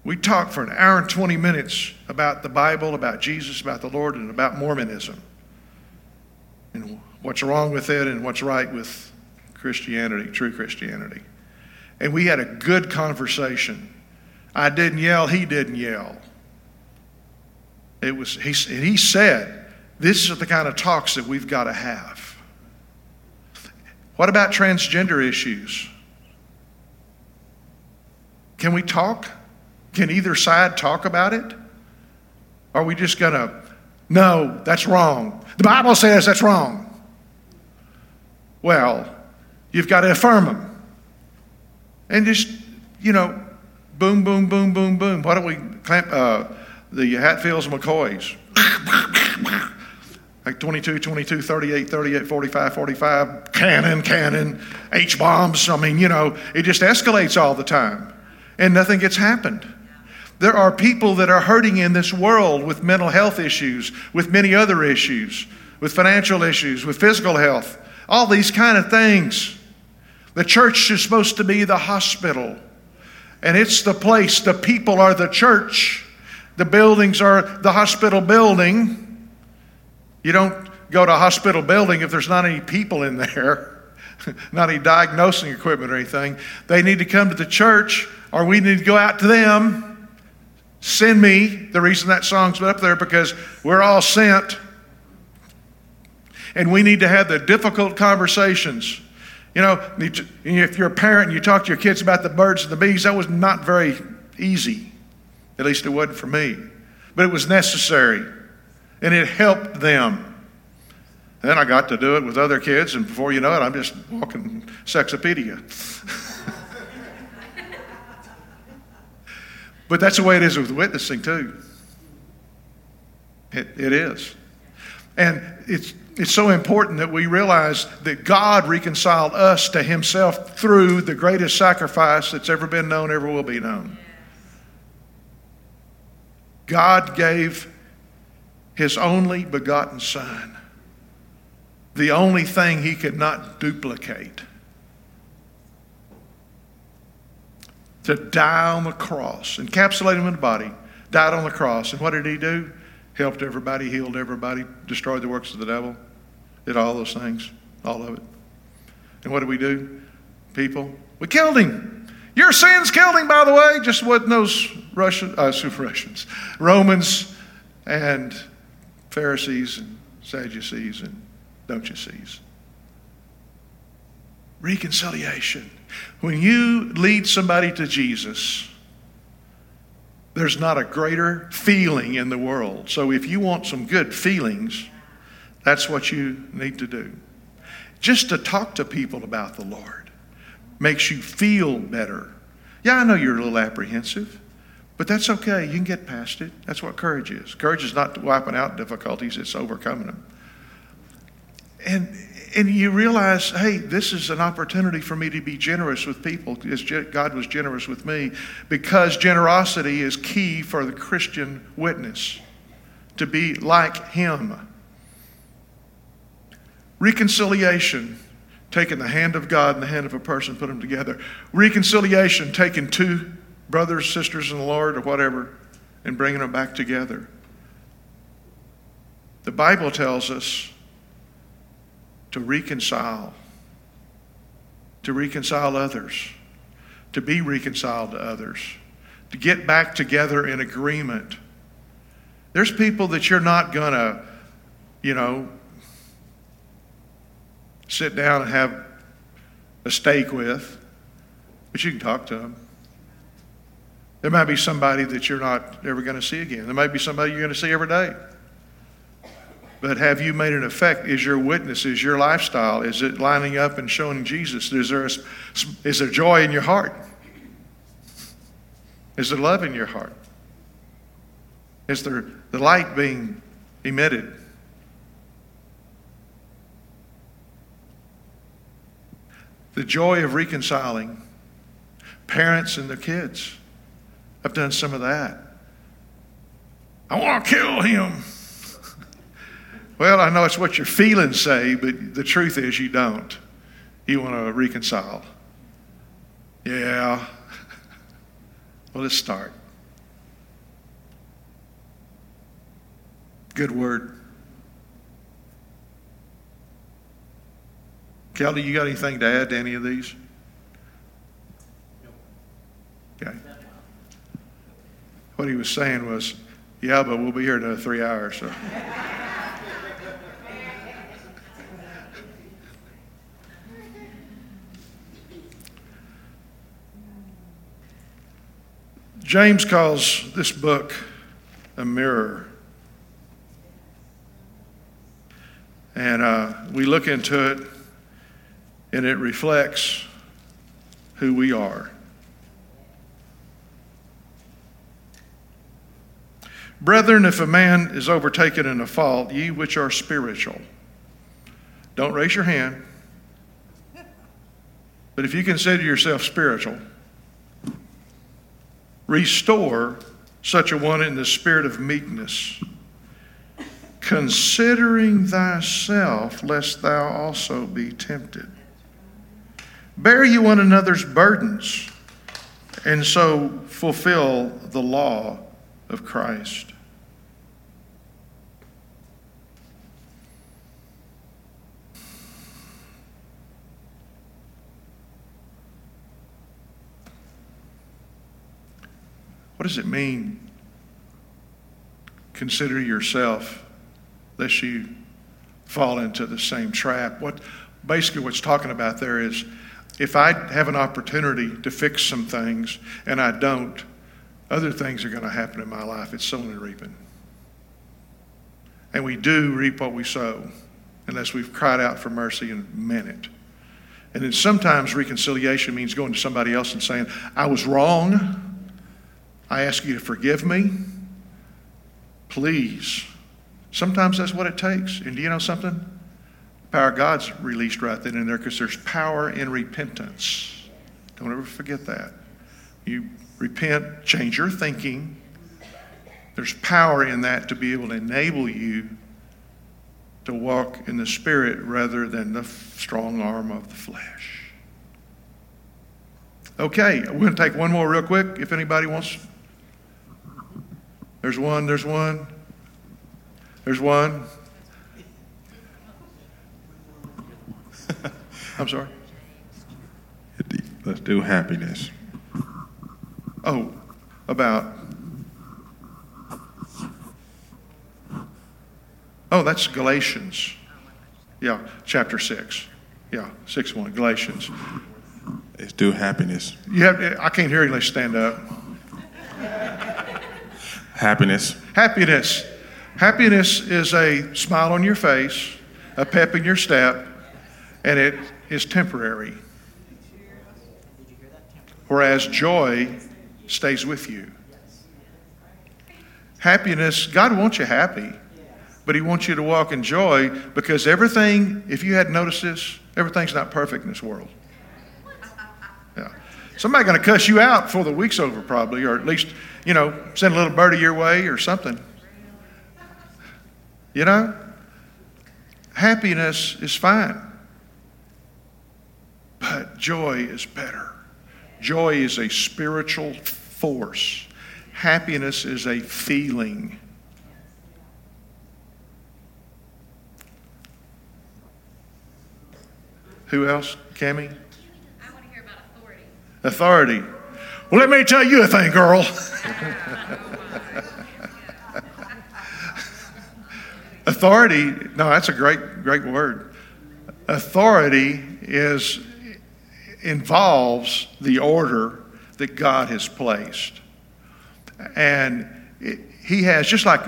We talked for an hour and 20 minutes about the Bible, about Jesus, about the Lord, and about Mormonism. And what's wrong with it and what's right with Christianity, true Christianity. And we had a good conversation. I didn't yell, he didn't yell. It was, he, he said, this is the kind of talks that we've got to have. What about transgender issues? Can we talk? Can either side talk about it? Are we just going to, no, that's wrong. The Bible says that's wrong. Well, you've got to affirm them. And just, you know, boom, boom, boom, boom, boom. Why don't we clamp uh, the Hatfields and McCoys? [laughs] like 22, 22, 38, 38, 45, 45, cannon, cannon, H bombs. I mean, you know, it just escalates all the time and nothing gets happened. There are people that are hurting in this world with mental health issues, with many other issues, with financial issues, with physical health, all these kind of things. The church is supposed to be the hospital, and it's the place. The people are the church, the buildings are the hospital building. You don't go to a hospital building if there's not any people in there, [laughs] not any diagnosing equipment or anything. They need to come to the church, or we need to go out to them. Send me. The reason that song's up there because we're all sent. And we need to have the difficult conversations. You know, if you're a parent and you talk to your kids about the birds and the bees, that was not very easy. At least it wasn't for me. But it was necessary. And it helped them. And then I got to do it with other kids, and before you know it, I'm just walking sexopedia. [laughs] But that's the way it is with witnessing, too. It, it is. And it's, it's so important that we realize that God reconciled us to Himself through the greatest sacrifice that's ever been known, ever will be known. God gave His only begotten Son, the only thing He could not duplicate. to die on the cross, encapsulate him in the body, died on the cross. And what did he do? Helped everybody, healed everybody, destroyed the works of the devil, did all those things, all of it. And what did we do? People, we killed him. Your sins killed him, by the way. Just wasn't those Russian, uh, Russians, Romans and Pharisees and Sadducees and don't you sees. Reconciliation. When you lead somebody to Jesus, there's not a greater feeling in the world. So if you want some good feelings, that's what you need to do. Just to talk to people about the Lord makes you feel better. Yeah, I know you're a little apprehensive, but that's okay. You can get past it. That's what courage is. Courage is not wiping out difficulties, it's overcoming them. And, and you realize, hey, this is an opportunity for me to be generous with people as God was generous with me because generosity is key for the Christian witness to be like Him. Reconciliation, taking the hand of God and the hand of a person, put them together. Reconciliation, taking two brothers, sisters in the Lord, or whatever, and bringing them back together. The Bible tells us to reconcile, to reconcile others, to be reconciled to others, to get back together in agreement. There's people that you're not going to, you know, sit down and have a steak with, but you can talk to them. There might be somebody that you're not ever going to see again. There might be somebody you're going to see every day. But have you made an effect? Is your witness, is your lifestyle, is it lining up and showing Jesus? Is there, a, is there joy in your heart? Is there love in your heart? Is there the light being emitted? The joy of reconciling parents and their kids. I've done some of that. I want to kill him. [laughs] well, I know it's what your feelings say, but the truth is you don't. You want to reconcile. Yeah. [laughs] well, let's start. Good word. Kelly, you got anything to add to any of these? Okay. What he was saying was, yeah, but we'll be here another three hours. So. James calls this book a mirror. And uh, we look into it, and it reflects who we are. Brethren, if a man is overtaken in a fault, ye which are spiritual, don't raise your hand. But if you consider yourself spiritual, restore such a one in the spirit of meekness, considering thyself, lest thou also be tempted. Bear you one another's burdens, and so fulfill the law of Christ. What does it mean? Consider yourself, lest you fall into the same trap. What basically what's talking about there is if I have an opportunity to fix some things and I don't, other things are going to happen in my life. It's sowing and reaping. And we do reap what we sow unless we've cried out for mercy and meant it. And then sometimes reconciliation means going to somebody else and saying, I was wrong. I ask you to forgive me. Please. Sometimes that's what it takes. And do you know something? The power of God's released right then and there because there's power in repentance. Don't ever forget that. You repent, change your thinking. There's power in that to be able to enable you to walk in the Spirit rather than the strong arm of the flesh. Okay, we're going to take one more real quick if anybody wants. There's one, there's one, there's one. [laughs] I'm sorry. Let's do happiness. Oh, about. Oh, that's Galatians. Yeah, chapter 6. Yeah, 6 1, Galatians. It's still happiness. You have, I can't hear you unless you stand up. Happiness. Happiness. Happiness is a smile on your face, a pep in your step, and it is temporary. Whereas joy stays with you. Happiness, God wants you happy, but He wants you to walk in joy because everything, if you hadn't noticed this, everything's not perfect in this world. Yeah. Somebody going to cuss you out before the week's over, probably, or at least, you know, send a little birdie your way or something. You know? Happiness is fine, but joy is better. Joy is a spiritual force, happiness is a feeling. Who else? Cami? I want to hear about authority. Authority. Well, let me tell you a thing, girl. [laughs] Authority, no, that's a great, great word. Authority is involves the order that God has placed. And it, he has, just like,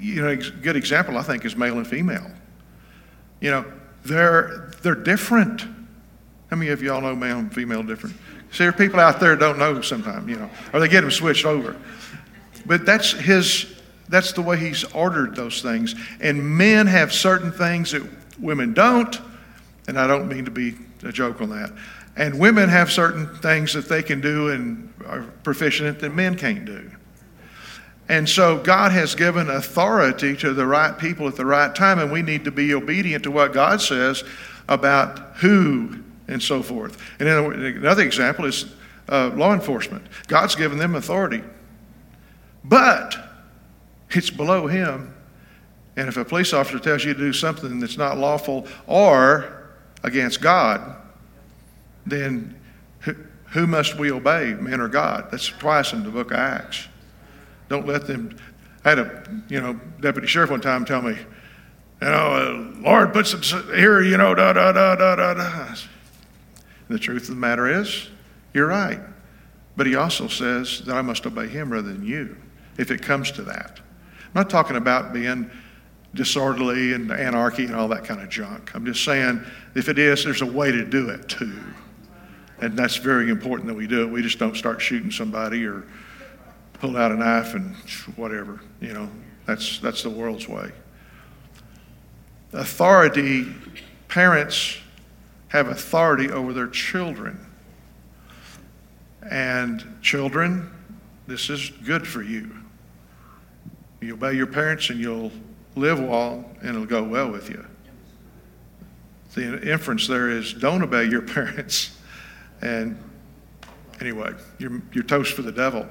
you know, a good example, I think, is male and female. You know, they're, they're different. How many of y'all know male and female different? See, there are people out there don't know sometimes, you know, or they get them switched over. But that's his, that's the way he's ordered those things. And men have certain things that women don't, and I don't mean to be a joke on that. And women have certain things that they can do and are proficient that men can't do. And so God has given authority to the right people at the right time, and we need to be obedient to what God says about who and so forth. And another example is uh, law enforcement. God's given them authority, but it's below Him. And if a police officer tells you to do something that's not lawful or against God, then who, who must we obey, men or God? That's twice in the book of Acts. Don't let them. I had a you know deputy sheriff one time tell me, you know, uh, Lord puts it here, you know, da da da da da da. The truth of the matter is, you're right. But he also says that I must obey him rather than you, if it comes to that. I'm not talking about being disorderly and anarchy and all that kind of junk. I'm just saying, if it is, there's a way to do it too. And that's very important that we do it. We just don't start shooting somebody or pull out a knife and whatever. You know, that's, that's the world's way. Authority, parents have authority over their children. And children, this is good for you. You obey your parents and you'll live well and it'll go well with you. The inference there is don't obey your [laughs] parents. And anyway, you're, you're toast for the devil.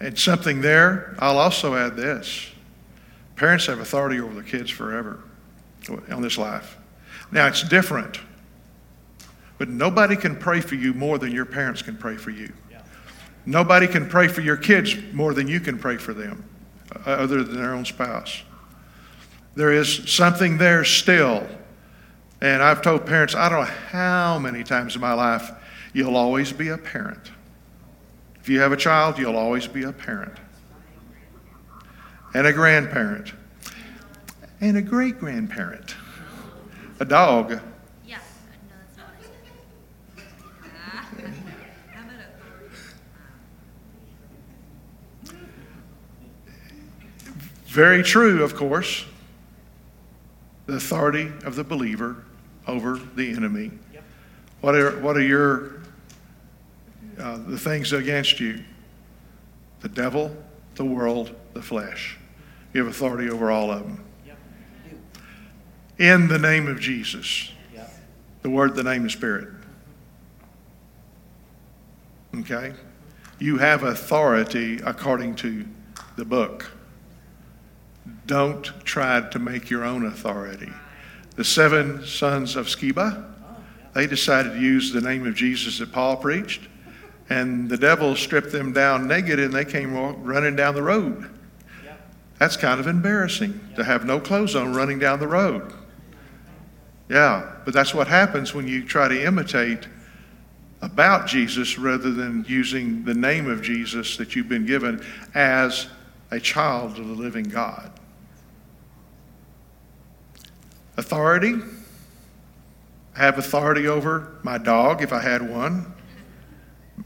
And something there, I'll also add this parents have authority over their kids forever on this life. Now, it's different, but nobody can pray for you more than your parents can pray for you. Nobody can pray for your kids more than you can pray for them, uh, other than their own spouse. There is something there still. And I've told parents, I don't know how many times in my life, you'll always be a parent. If you have a child, you'll always be a parent and a grandparent and a great grandparent, a dog. Yeah, no, that's not what I said. Ah, [laughs] how about authority? Very true, of course. The authority of the believer over the enemy. What are, what are your uh, the things against you? The devil, the world, the flesh. You have authority over all of them. In the name of Jesus. The word, the name, the spirit. Okay? You have authority according to the book. Don't try to make your own authority. The seven sons of Sceva, they decided to use the name of Jesus that Paul preached, and the devil stripped them down naked and they came running down the road. That's kind of embarrassing to have no clothes on running down the road. Yeah, but that's what happens when you try to imitate about Jesus rather than using the name of Jesus that you've been given as a child of the living God. Authority. I have authority over my dog if I had one,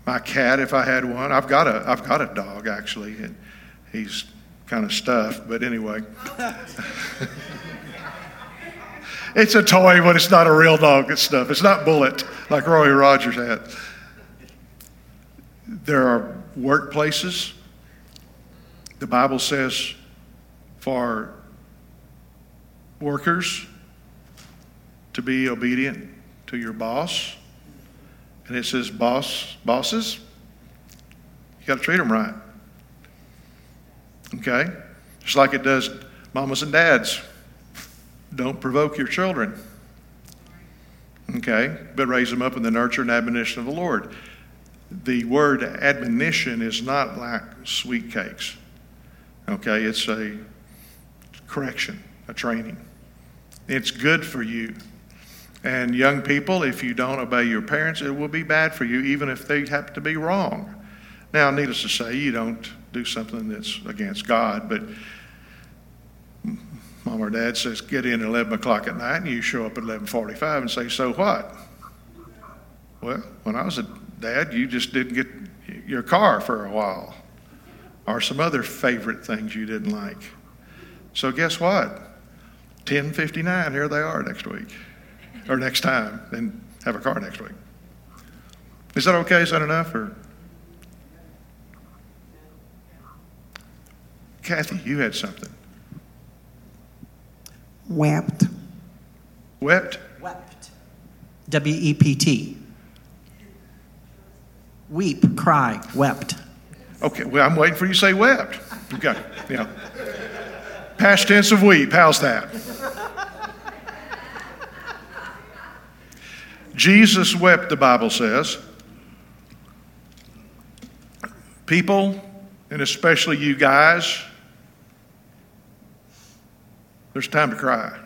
my cat if I had one. I've got a I've got a dog actually, and he's kind of stuffed, but anyway. [laughs] it's a toy, but it's not a real dog. It's stuff. It's not Bullet like Roy Rogers had. There are workplaces. The Bible says for workers to be obedient to your boss. And it says, boss, bosses, you got to treat them right. Okay? Just like it does mamas and dads. Don't provoke your children. Okay? But raise them up in the nurture and admonition of the Lord. The word admonition is not like sweet cakes. Okay? It's a correction, a training. It's good for you. And young people, if you don't obey your parents, it will be bad for you, even if they happen to be wrong. Now, needless to say, you don't do something that's against God, but mom or dad says get in at 11 o'clock at night, and you show up at 11:45 and say, "So what?" Well, when I was a dad, you just didn't get your car for a while, or some other favorite things you didn't like. So guess what? 10:59, here they are next week, or next time, and have a car next week. Is that okay? Is that enough, or? Kathy, you had something. wept, Wept? Wept. W E P T. Weep, cry, wept. Okay, well, I'm waiting for you to say wept. Okay, yeah. Past tense of weep, how's that? Jesus wept, the Bible says. People, and especially you guys, there's time to cry.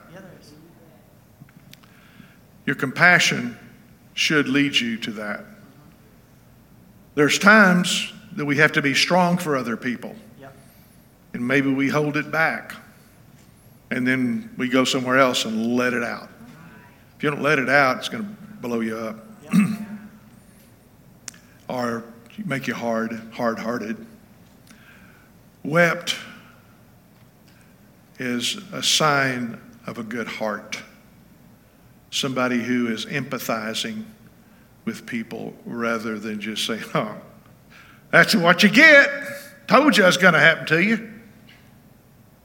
Your compassion should lead you to that. There's times that we have to be strong for other people. And maybe we hold it back. And then we go somewhere else and let it out. If you don't let it out, it's going to blow you up. [clears throat] or make you hard, hard hearted. Wept is a sign of a good heart. Somebody who is empathizing with people rather than just saying, oh, that's what you get. Told you it's going to happen to you.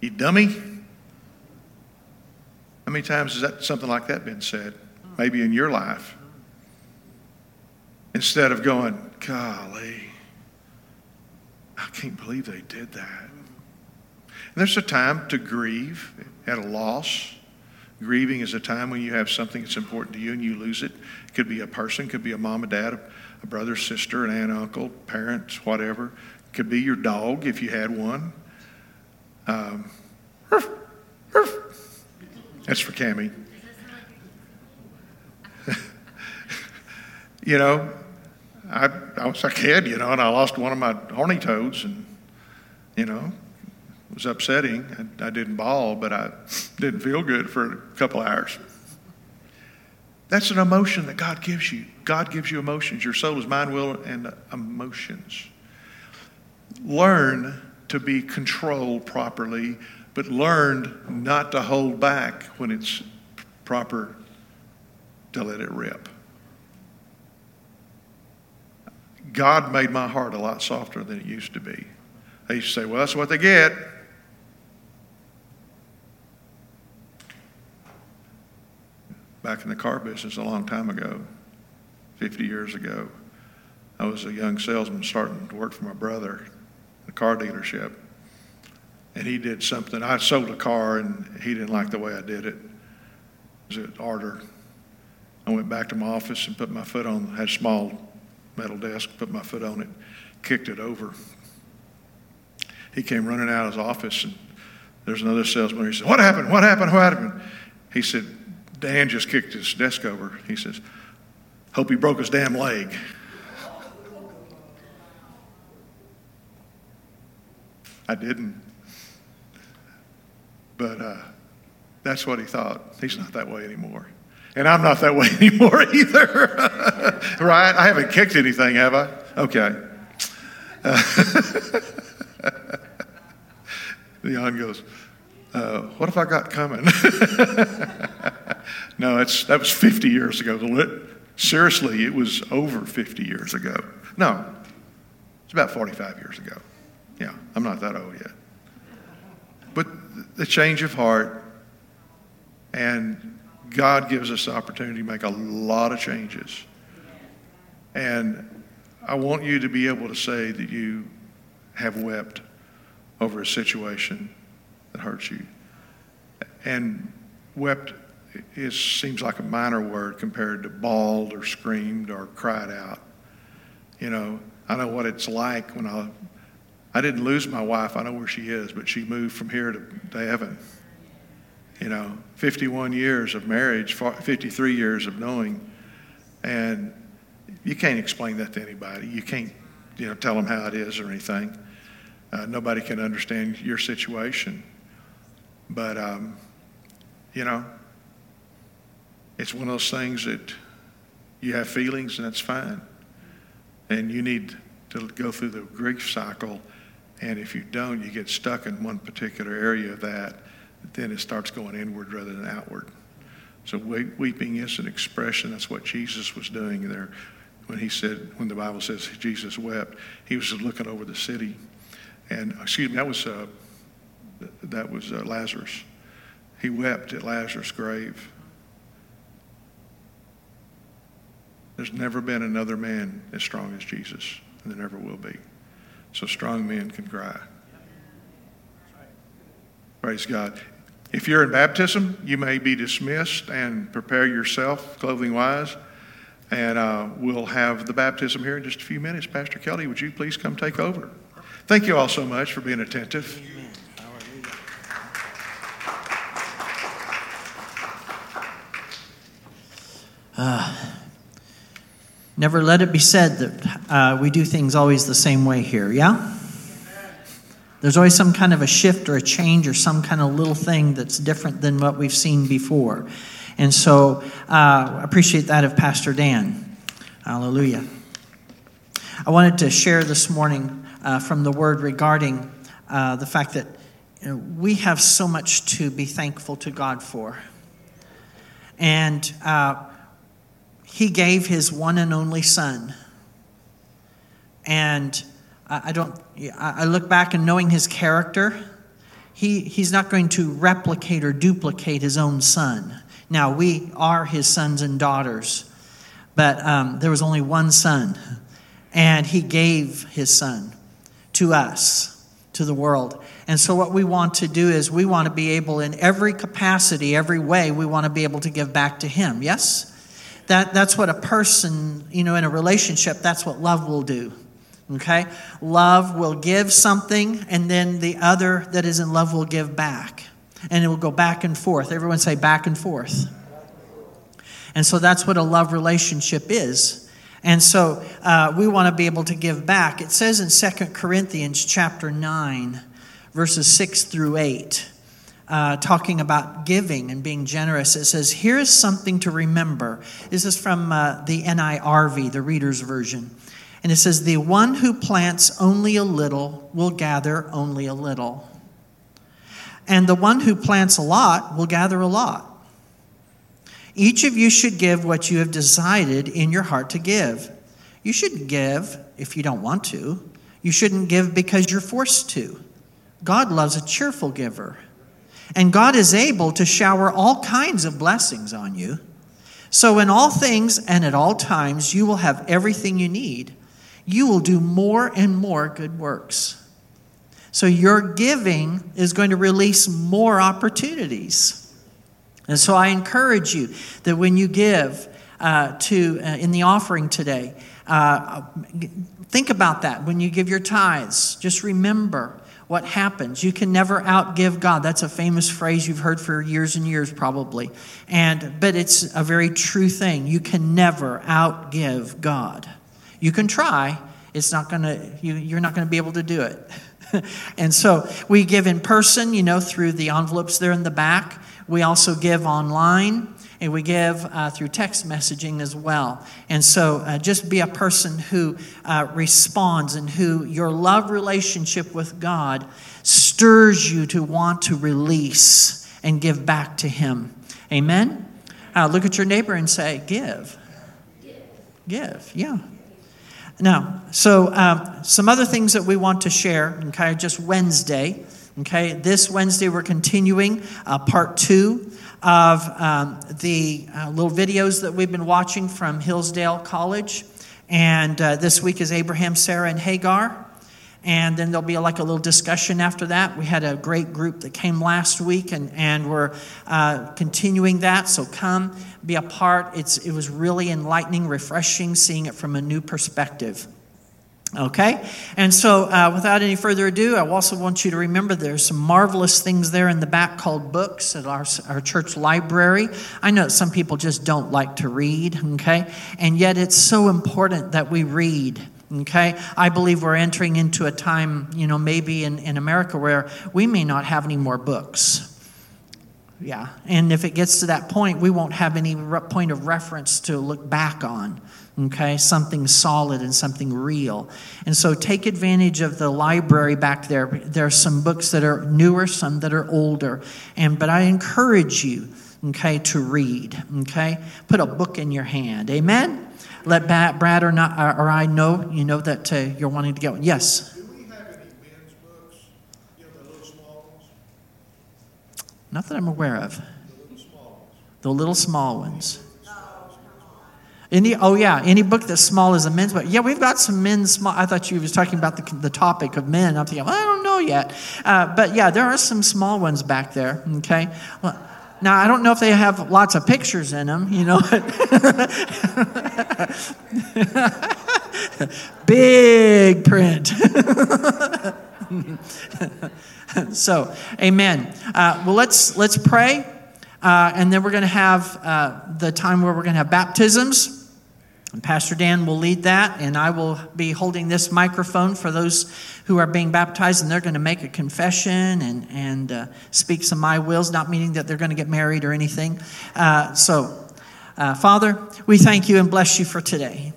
You dummy. How many times has that something like that been said? Maybe in your life. Instead of going, golly, I can't believe they did that. And there's a time to grieve at a loss. Grieving is a time when you have something that's important to you and you lose it. It could be a person, could be a mom, a dad, a brother, sister, an aunt, uncle, parents, whatever. It could be your dog if you had one. Um, [laughs] that's for Cammy. You know, I, I was a kid, you know, and I lost one of my horny toads, and, you know, it was upsetting. I, I didn't bawl, but I didn't feel good for a couple hours. That's an emotion that God gives you. God gives you emotions. Your soul is mind, will, and emotions. Learn to be controlled properly, but learn not to hold back when it's proper to let it rip. God made my heart a lot softer than it used to be. I used to say, well, that's what they get. Back in the car business a long time ago, 50 years ago, I was a young salesman starting to work for my brother in a car dealership. And he did something. I sold a car and he didn't like the way I did it. It was an order. I went back to my office and put my foot on, had small metal desk, put my foot on it, kicked it over. He came running out of his office, and there's another salesman. He said, What happened? What happened? What happened? He said, Dan just kicked his desk over. He says, Hope he broke his damn leg. I didn't. But uh, that's what he thought. He's not that way anymore. And I'm not that way [laughs] anymore either. [laughs] right? I haven't kicked anything, have I? Okay. [laughs] Uh, Leon goes, uh, What have I got coming? no, it's, that was 50 years ago. Seriously, it was over 50 years ago. No, it's about 45 years ago. Yeah, I'm not that old yet. But the change of heart, and God gives us the opportunity to make a lot of changes. And I want you to be able to say that you have wept over a situation that hurts you. And wept is, seems like a minor word compared to bawled or screamed or cried out. You know, I know what it's like when I, I didn't lose my wife. I know where she is, but she moved from here to, to heaven. You know, 51 years of marriage, 53 years of knowing. And you can't explain that to anybody. You can't, you know, tell them how it is or anything. Uh, nobody can understand your situation. But, um, you know, it's one of those things that you have feelings and that's fine. And you need to go through the grief cycle. And if you don't, you get stuck in one particular area of that, then it starts going inward rather than outward. So weeping is an expression. That's what Jesus was doing there when he said, when the Bible says Jesus wept, he was looking over the city. And excuse me, that was, uh, that was uh, Lazarus. He wept at Lazarus' grave. There's never been another man as strong as Jesus, and there never will be. So strong men can cry. Praise God. If you're in baptism, you may be dismissed and prepare yourself clothing wise. And uh, we'll have the baptism here in just a few minutes. Pastor Kelly, would you please come take over? Thank you all so much for being attentive. Uh, never let it be said that uh, we do things always the same way here, yeah? There's always some kind of a shift or a change or some kind of little thing that's different than what we've seen before. And so uh, appreciate that of Pastor Dan. Hallelujah. I wanted to share this morning uh, from the word regarding uh, the fact that you know, we have so much to be thankful to God for. And uh, he gave his one and only son. And I don't, I look back and knowing his character, he, he's not going to replicate or duplicate his own son. Now, we are his sons and daughters, but um, there was only one son, and he gave his son to us, to the world. And so, what we want to do is we want to be able, in every capacity, every way, we want to be able to give back to him. Yes? That, that's what a person, you know, in a relationship, that's what love will do. Okay? Love will give something, and then the other that is in love will give back. And it will go back and forth. Everyone say back and forth. And so that's what a love relationship is. And so uh, we want to be able to give back. It says in 2 Corinthians chapter 9, verses 6 through 8 uh, talking about giving and being generous. It says, Here is something to remember. This is from uh, the NIRV, the reader's version. And it says, The one who plants only a little will gather only a little. And the one who plants a lot will gather a lot. Each of you should give what you have decided in your heart to give. You shouldn't give if you don't want to. You shouldn't give because you're forced to. God loves a cheerful giver. And God is able to shower all kinds of blessings on you. So, in all things and at all times, you will have everything you need. You will do more and more good works. So, your giving is going to release more opportunities. And so, I encourage you that when you give, uh, to uh, in the offering today. Uh, think about that when you give your tithes. Just remember what happens. You can never outgive God. That's a famous phrase you've heard for years and years, probably. And but it's a very true thing. You can never outgive God. You can try. It's not gonna. You, you're not gonna be able to do it. [laughs] and so we give in person, you know, through the envelopes there in the back. We also give online and we give uh, through text messaging as well. And so uh, just be a person who uh, responds and who your love relationship with God stirs you to want to release and give back to Him. Amen? Uh, look at your neighbor and say, Give. Give, yeah. Now, so uh, some other things that we want to share, okay, just Wednesday. Okay, this Wednesday we're continuing uh, part two of um, the uh, little videos that we've been watching from Hillsdale College. And uh, this week is Abraham, Sarah, and Hagar. And then there'll be like a little discussion after that. We had a great group that came last week, and, and we're uh, continuing that. So come be a part. It's, it was really enlightening, refreshing, seeing it from a new perspective. Okay? And so, uh, without any further ado, I also want you to remember there's some marvelous things there in the back called books at our, our church library. I know some people just don't like to read, okay? And yet, it's so important that we read. Okay, I believe we're entering into a time, you know, maybe in, in America where we may not have any more books. Yeah, and if it gets to that point, we won't have any re- point of reference to look back on okay? Something solid and something real. And so take advantage of the library back there. There are some books that are newer some that are older. And but i encourage you okay to read okay? Put a book in your hand. Amen let brad or, not, or i know you know that uh, you're wanting to get one yes Do we have any men's books? The little small ones? not that i'm aware of The little small ones. the little small ones any, oh yeah, any book that's small is a men's book. Yeah, we've got some men's small. I thought you was talking about the, the topic of men. I'm thinking, well, I don't know yet, uh, but yeah, there are some small ones back there. Okay, well, now I don't know if they have lots of pictures in them. You know, [laughs] big print. [laughs] so, Amen. Uh, well, let's let's pray. Uh, and then we're going to have uh, the time where we're going to have baptisms. And Pastor Dan will lead that, and I will be holding this microphone for those who are being baptized, and they're going to make a confession and, and uh, speak some my wills, not meaning that they're going to get married or anything. Uh, so, uh, Father, we thank you and bless you for today.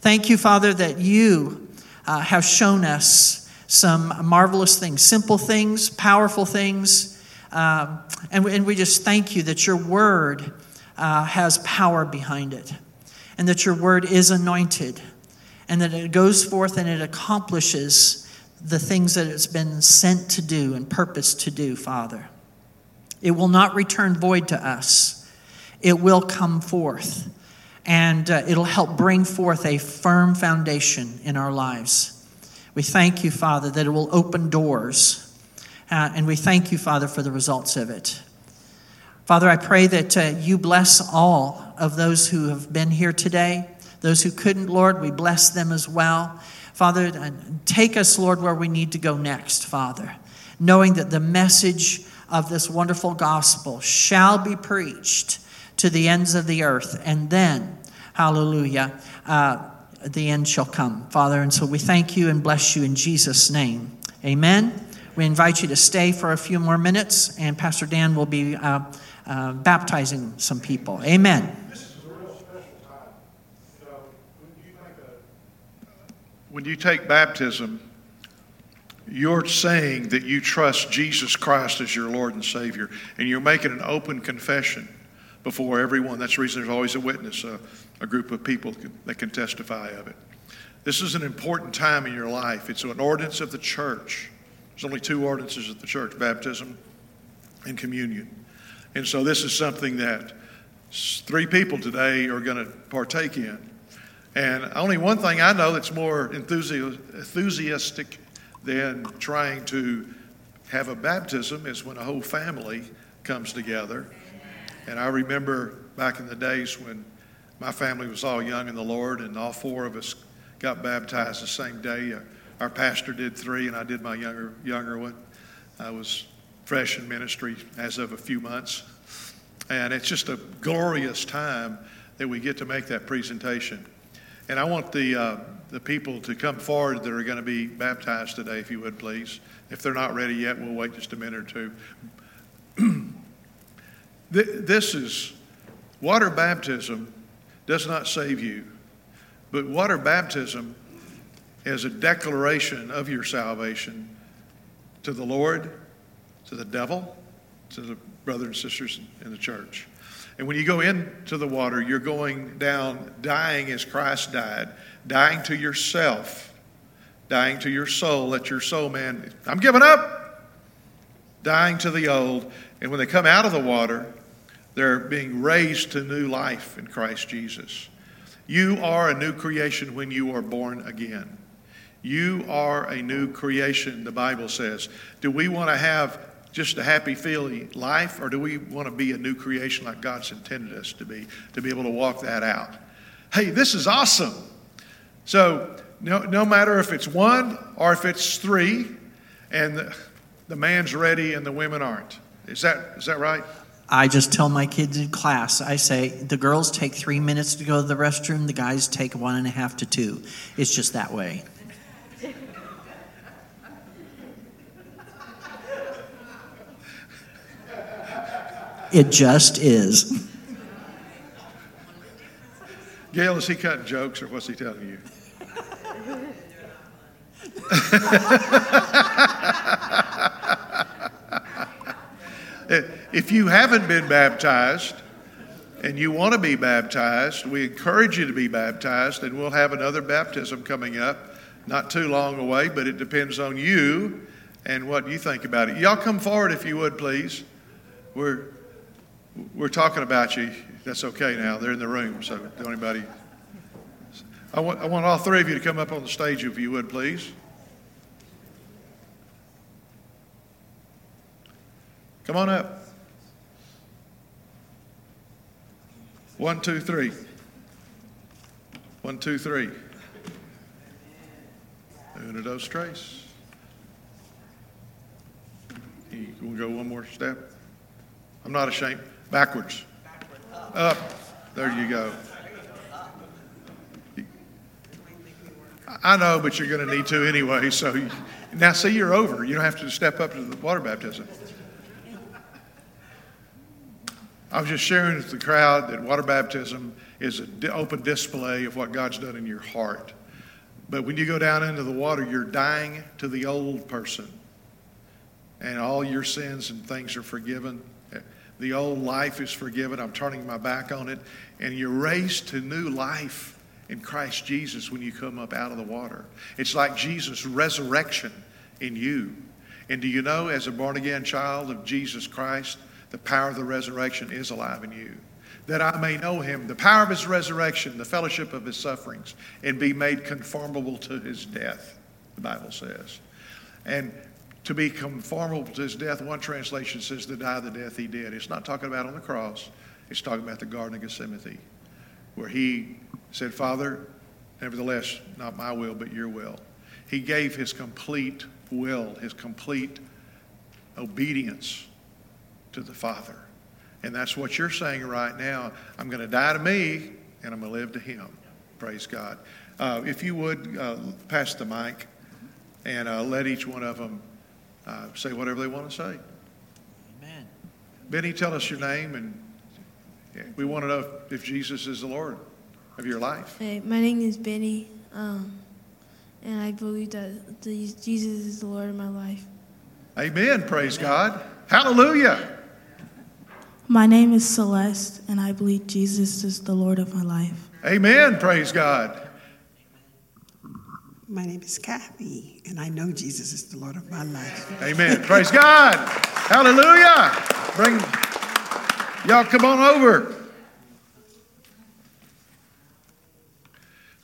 Thank you, Father, that you uh, have shown us some marvelous things, simple things, powerful things. Um, and, and we just thank you that your word uh, has power behind it and that your word is anointed and that it goes forth and it accomplishes the things that it's been sent to do and purposed to do, Father. It will not return void to us, it will come forth and uh, it'll help bring forth a firm foundation in our lives. We thank you, Father, that it will open doors. Uh, and we thank you, Father, for the results of it. Father, I pray that uh, you bless all of those who have been here today. Those who couldn't, Lord, we bless them as well. Father, take us, Lord, where we need to go next, Father, knowing that the message of this wonderful gospel shall be preached to the ends of the earth. And then, hallelujah, uh, the end shall come, Father. And so we thank you and bless you in Jesus' name. Amen. We invite you to stay for a few more minutes, and Pastor Dan will be uh, uh, baptizing some people. Amen. When you take baptism, you're saying that you trust Jesus Christ as your Lord and Savior, and you're making an open confession before everyone. That's the reason there's always a witness, a, a group of people that can testify of it. This is an important time in your life. It's an ordinance of the church. There's only two ordinances of the church baptism and communion. And so this is something that three people today are going to partake in. And only one thing I know that's more enthusiastic than trying to have a baptism is when a whole family comes together. And I remember back in the days when my family was all young in the Lord, and all four of us got baptized the same day. Uh, our pastor did three, and I did my younger younger one. I was fresh in ministry as of a few months, and it's just a glorious time that we get to make that presentation. And I want the uh, the people to come forward that are going to be baptized today, if you would please. If they're not ready yet, we'll wait just a minute or two. [clears throat] this is water baptism does not save you, but water baptism is a declaration of your salvation to the Lord, to the devil, to the brothers and sisters in the church. And when you go into the water, you're going down dying as Christ died, dying to yourself, dying to your soul. Let your soul, man, I'm giving up, dying to the old. And when they come out of the water, they're being raised to new life in Christ Jesus. You are a new creation when you are born again. You are a new creation, the Bible says. Do we want to have just a happy feeling life, or do we want to be a new creation like God's intended us to be, to be able to walk that out? Hey, this is awesome. So, no, no matter if it's one or if it's three, and the, the man's ready and the women aren't. Is that, is that right? I just tell my kids in class, I say, the girls take three minutes to go to the restroom, the guys take one and a half to two. It's just that way. It just is. Gail, is he cutting jokes or what's he telling you? if you haven't been baptized and you want to be baptized, we encourage you to be baptized, and we'll have another baptism coming up not too long away, but it depends on you and what you think about it. Y'all come forward if you would, please. We're we're talking about you. That's okay now. They're in the room, so don't anybody. I want, I want all three of you to come up on the stage if you would, please. Come on up. One, two, three. One, two, three. Uno, dos, tres. You want to go one more step? I'm not ashamed. Backwards. Up. There you go. I know, but you're going to need to anyway. So you, now, see, you're over. You don't have to step up to the water baptism. I was just sharing with the crowd that water baptism is an open display of what God's done in your heart. But when you go down into the water, you're dying to the old person. And all your sins and things are forgiven. The old life is forgiven. I'm turning my back on it. And you're raised to new life in Christ Jesus when you come up out of the water. It's like Jesus' resurrection in you. And do you know, as a born again child of Jesus Christ, the power of the resurrection is alive in you? That I may know him, the power of his resurrection, the fellowship of his sufferings, and be made conformable to his death, the Bible says. And to be conformable to his death. One translation says to die the death he did. It's not talking about on the cross, it's talking about the Garden of Gethsemane, where he said, Father, nevertheless, not my will, but your will. He gave his complete will, his complete obedience to the Father. And that's what you're saying right now. I'm going to die to me, and I'm going to live to him. Praise God. Uh, if you would, uh, pass the mic and uh, let each one of them uh, say whatever they want to say. Amen. Benny, tell us your name, and we want to know if Jesus is the Lord of your life. Hey, my name is Benny, um, and I believe that the, Jesus is the Lord of my life. Amen. Praise God. Hallelujah. My name is Celeste, and I believe Jesus is the Lord of my life. Amen. Praise God. My name is Kathy, and I know Jesus is the Lord of my life. Amen. Praise God. Hallelujah. Bring y'all come on over.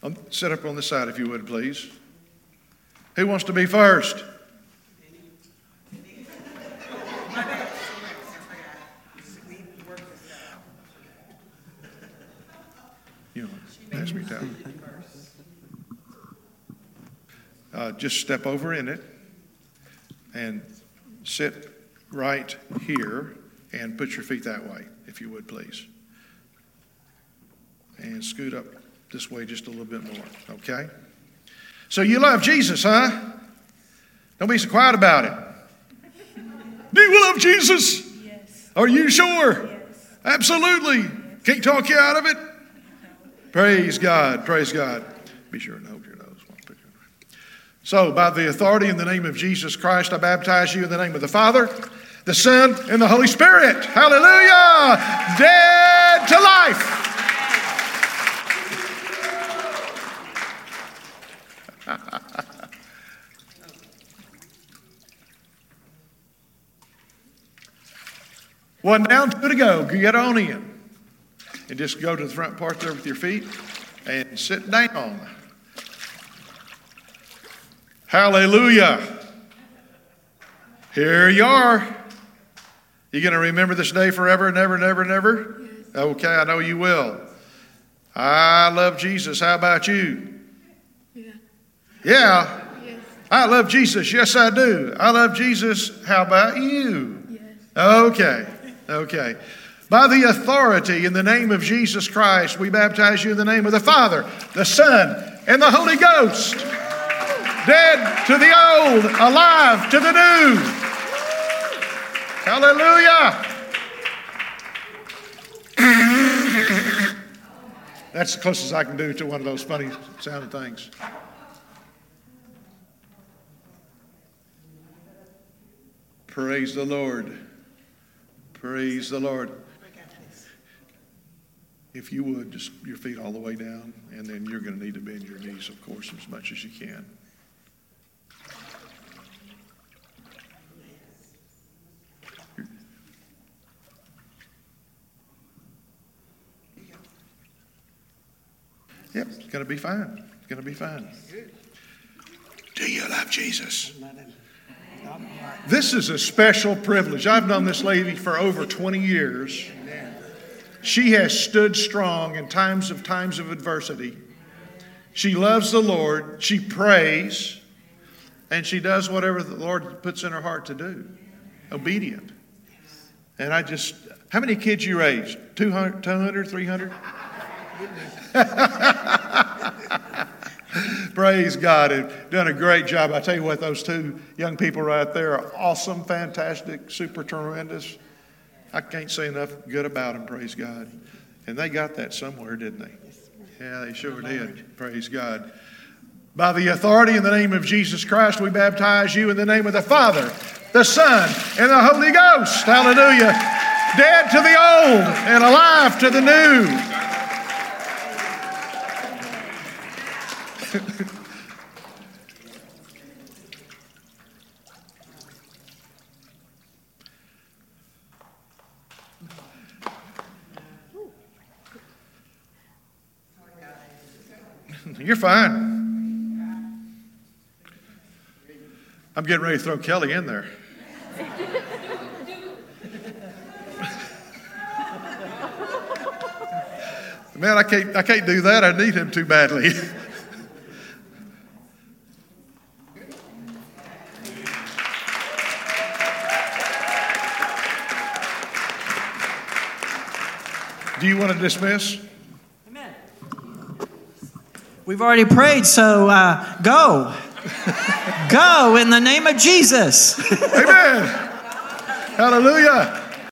Um, sit up on the side if you would, please. Who wants to be first? Uh, just step over in it and sit right here and put your feet that way, if you would, please. And scoot up this way just a little bit more, okay? So you love Jesus, huh? Don't be so quiet about it. [laughs] Do you love Jesus? Yes. Are you sure? Yes. Absolutely. Can't talk you out of it. [laughs] Praise God. Praise God. Be sure and hold your nose. So, by the authority in the name of Jesus Christ, I baptize you in the name of the Father, the Son, and the Holy Spirit. Hallelujah. Dead to life. One down, two to go. Get on in. And just go to the front part there with your feet and sit down. Hallelujah. Here you are. You going to remember this day forever and ever and ever and ever? Okay, I know you will. I love Jesus. How about you? Yeah. Yeah. Yes. I love Jesus. Yes, I do. I love Jesus. How about you? Yes. Okay. Okay. By the authority in the name of Jesus Christ, we baptize you in the name of the Father, the Son, and the Holy Ghost. Dead to the old, alive to the new. Hallelujah. That's the closest I can do to one of those funny sounding things. Praise the Lord. Praise the Lord. If you would, just your feet all the way down, and then you're going to need to bend your knees, of course, as much as you can. Yep, it's going to be fine. It's going to be fine. Do you love Jesus? This is a special privilege. I've known this lady for over 20 years. She has stood strong in times of times of adversity. She loves the Lord, she prays, and she does whatever the Lord puts in her heart to do. Obedient. And I just, how many kids you raised? 200, 200 300? [laughs] Praise God. Have done a great job. I tell you what, those two young people right there are awesome, fantastic, super tremendous. I can't say enough good about them, praise God. And they got that somewhere, didn't they? Yeah, they sure did. Praise God. By the authority in the name of Jesus Christ, we baptize you in the name of the Father, the Son, and the Holy Ghost. Hallelujah. Dead to the old and alive to the new. [laughs] You're fine. I'm getting ready to throw Kelly in there. [laughs] Man, I can't, I can't do that. I need him too badly. [laughs] Do you want to dismiss? Amen. We've already prayed, so uh, go. [laughs] go in the name of Jesus. Amen. Hallelujah.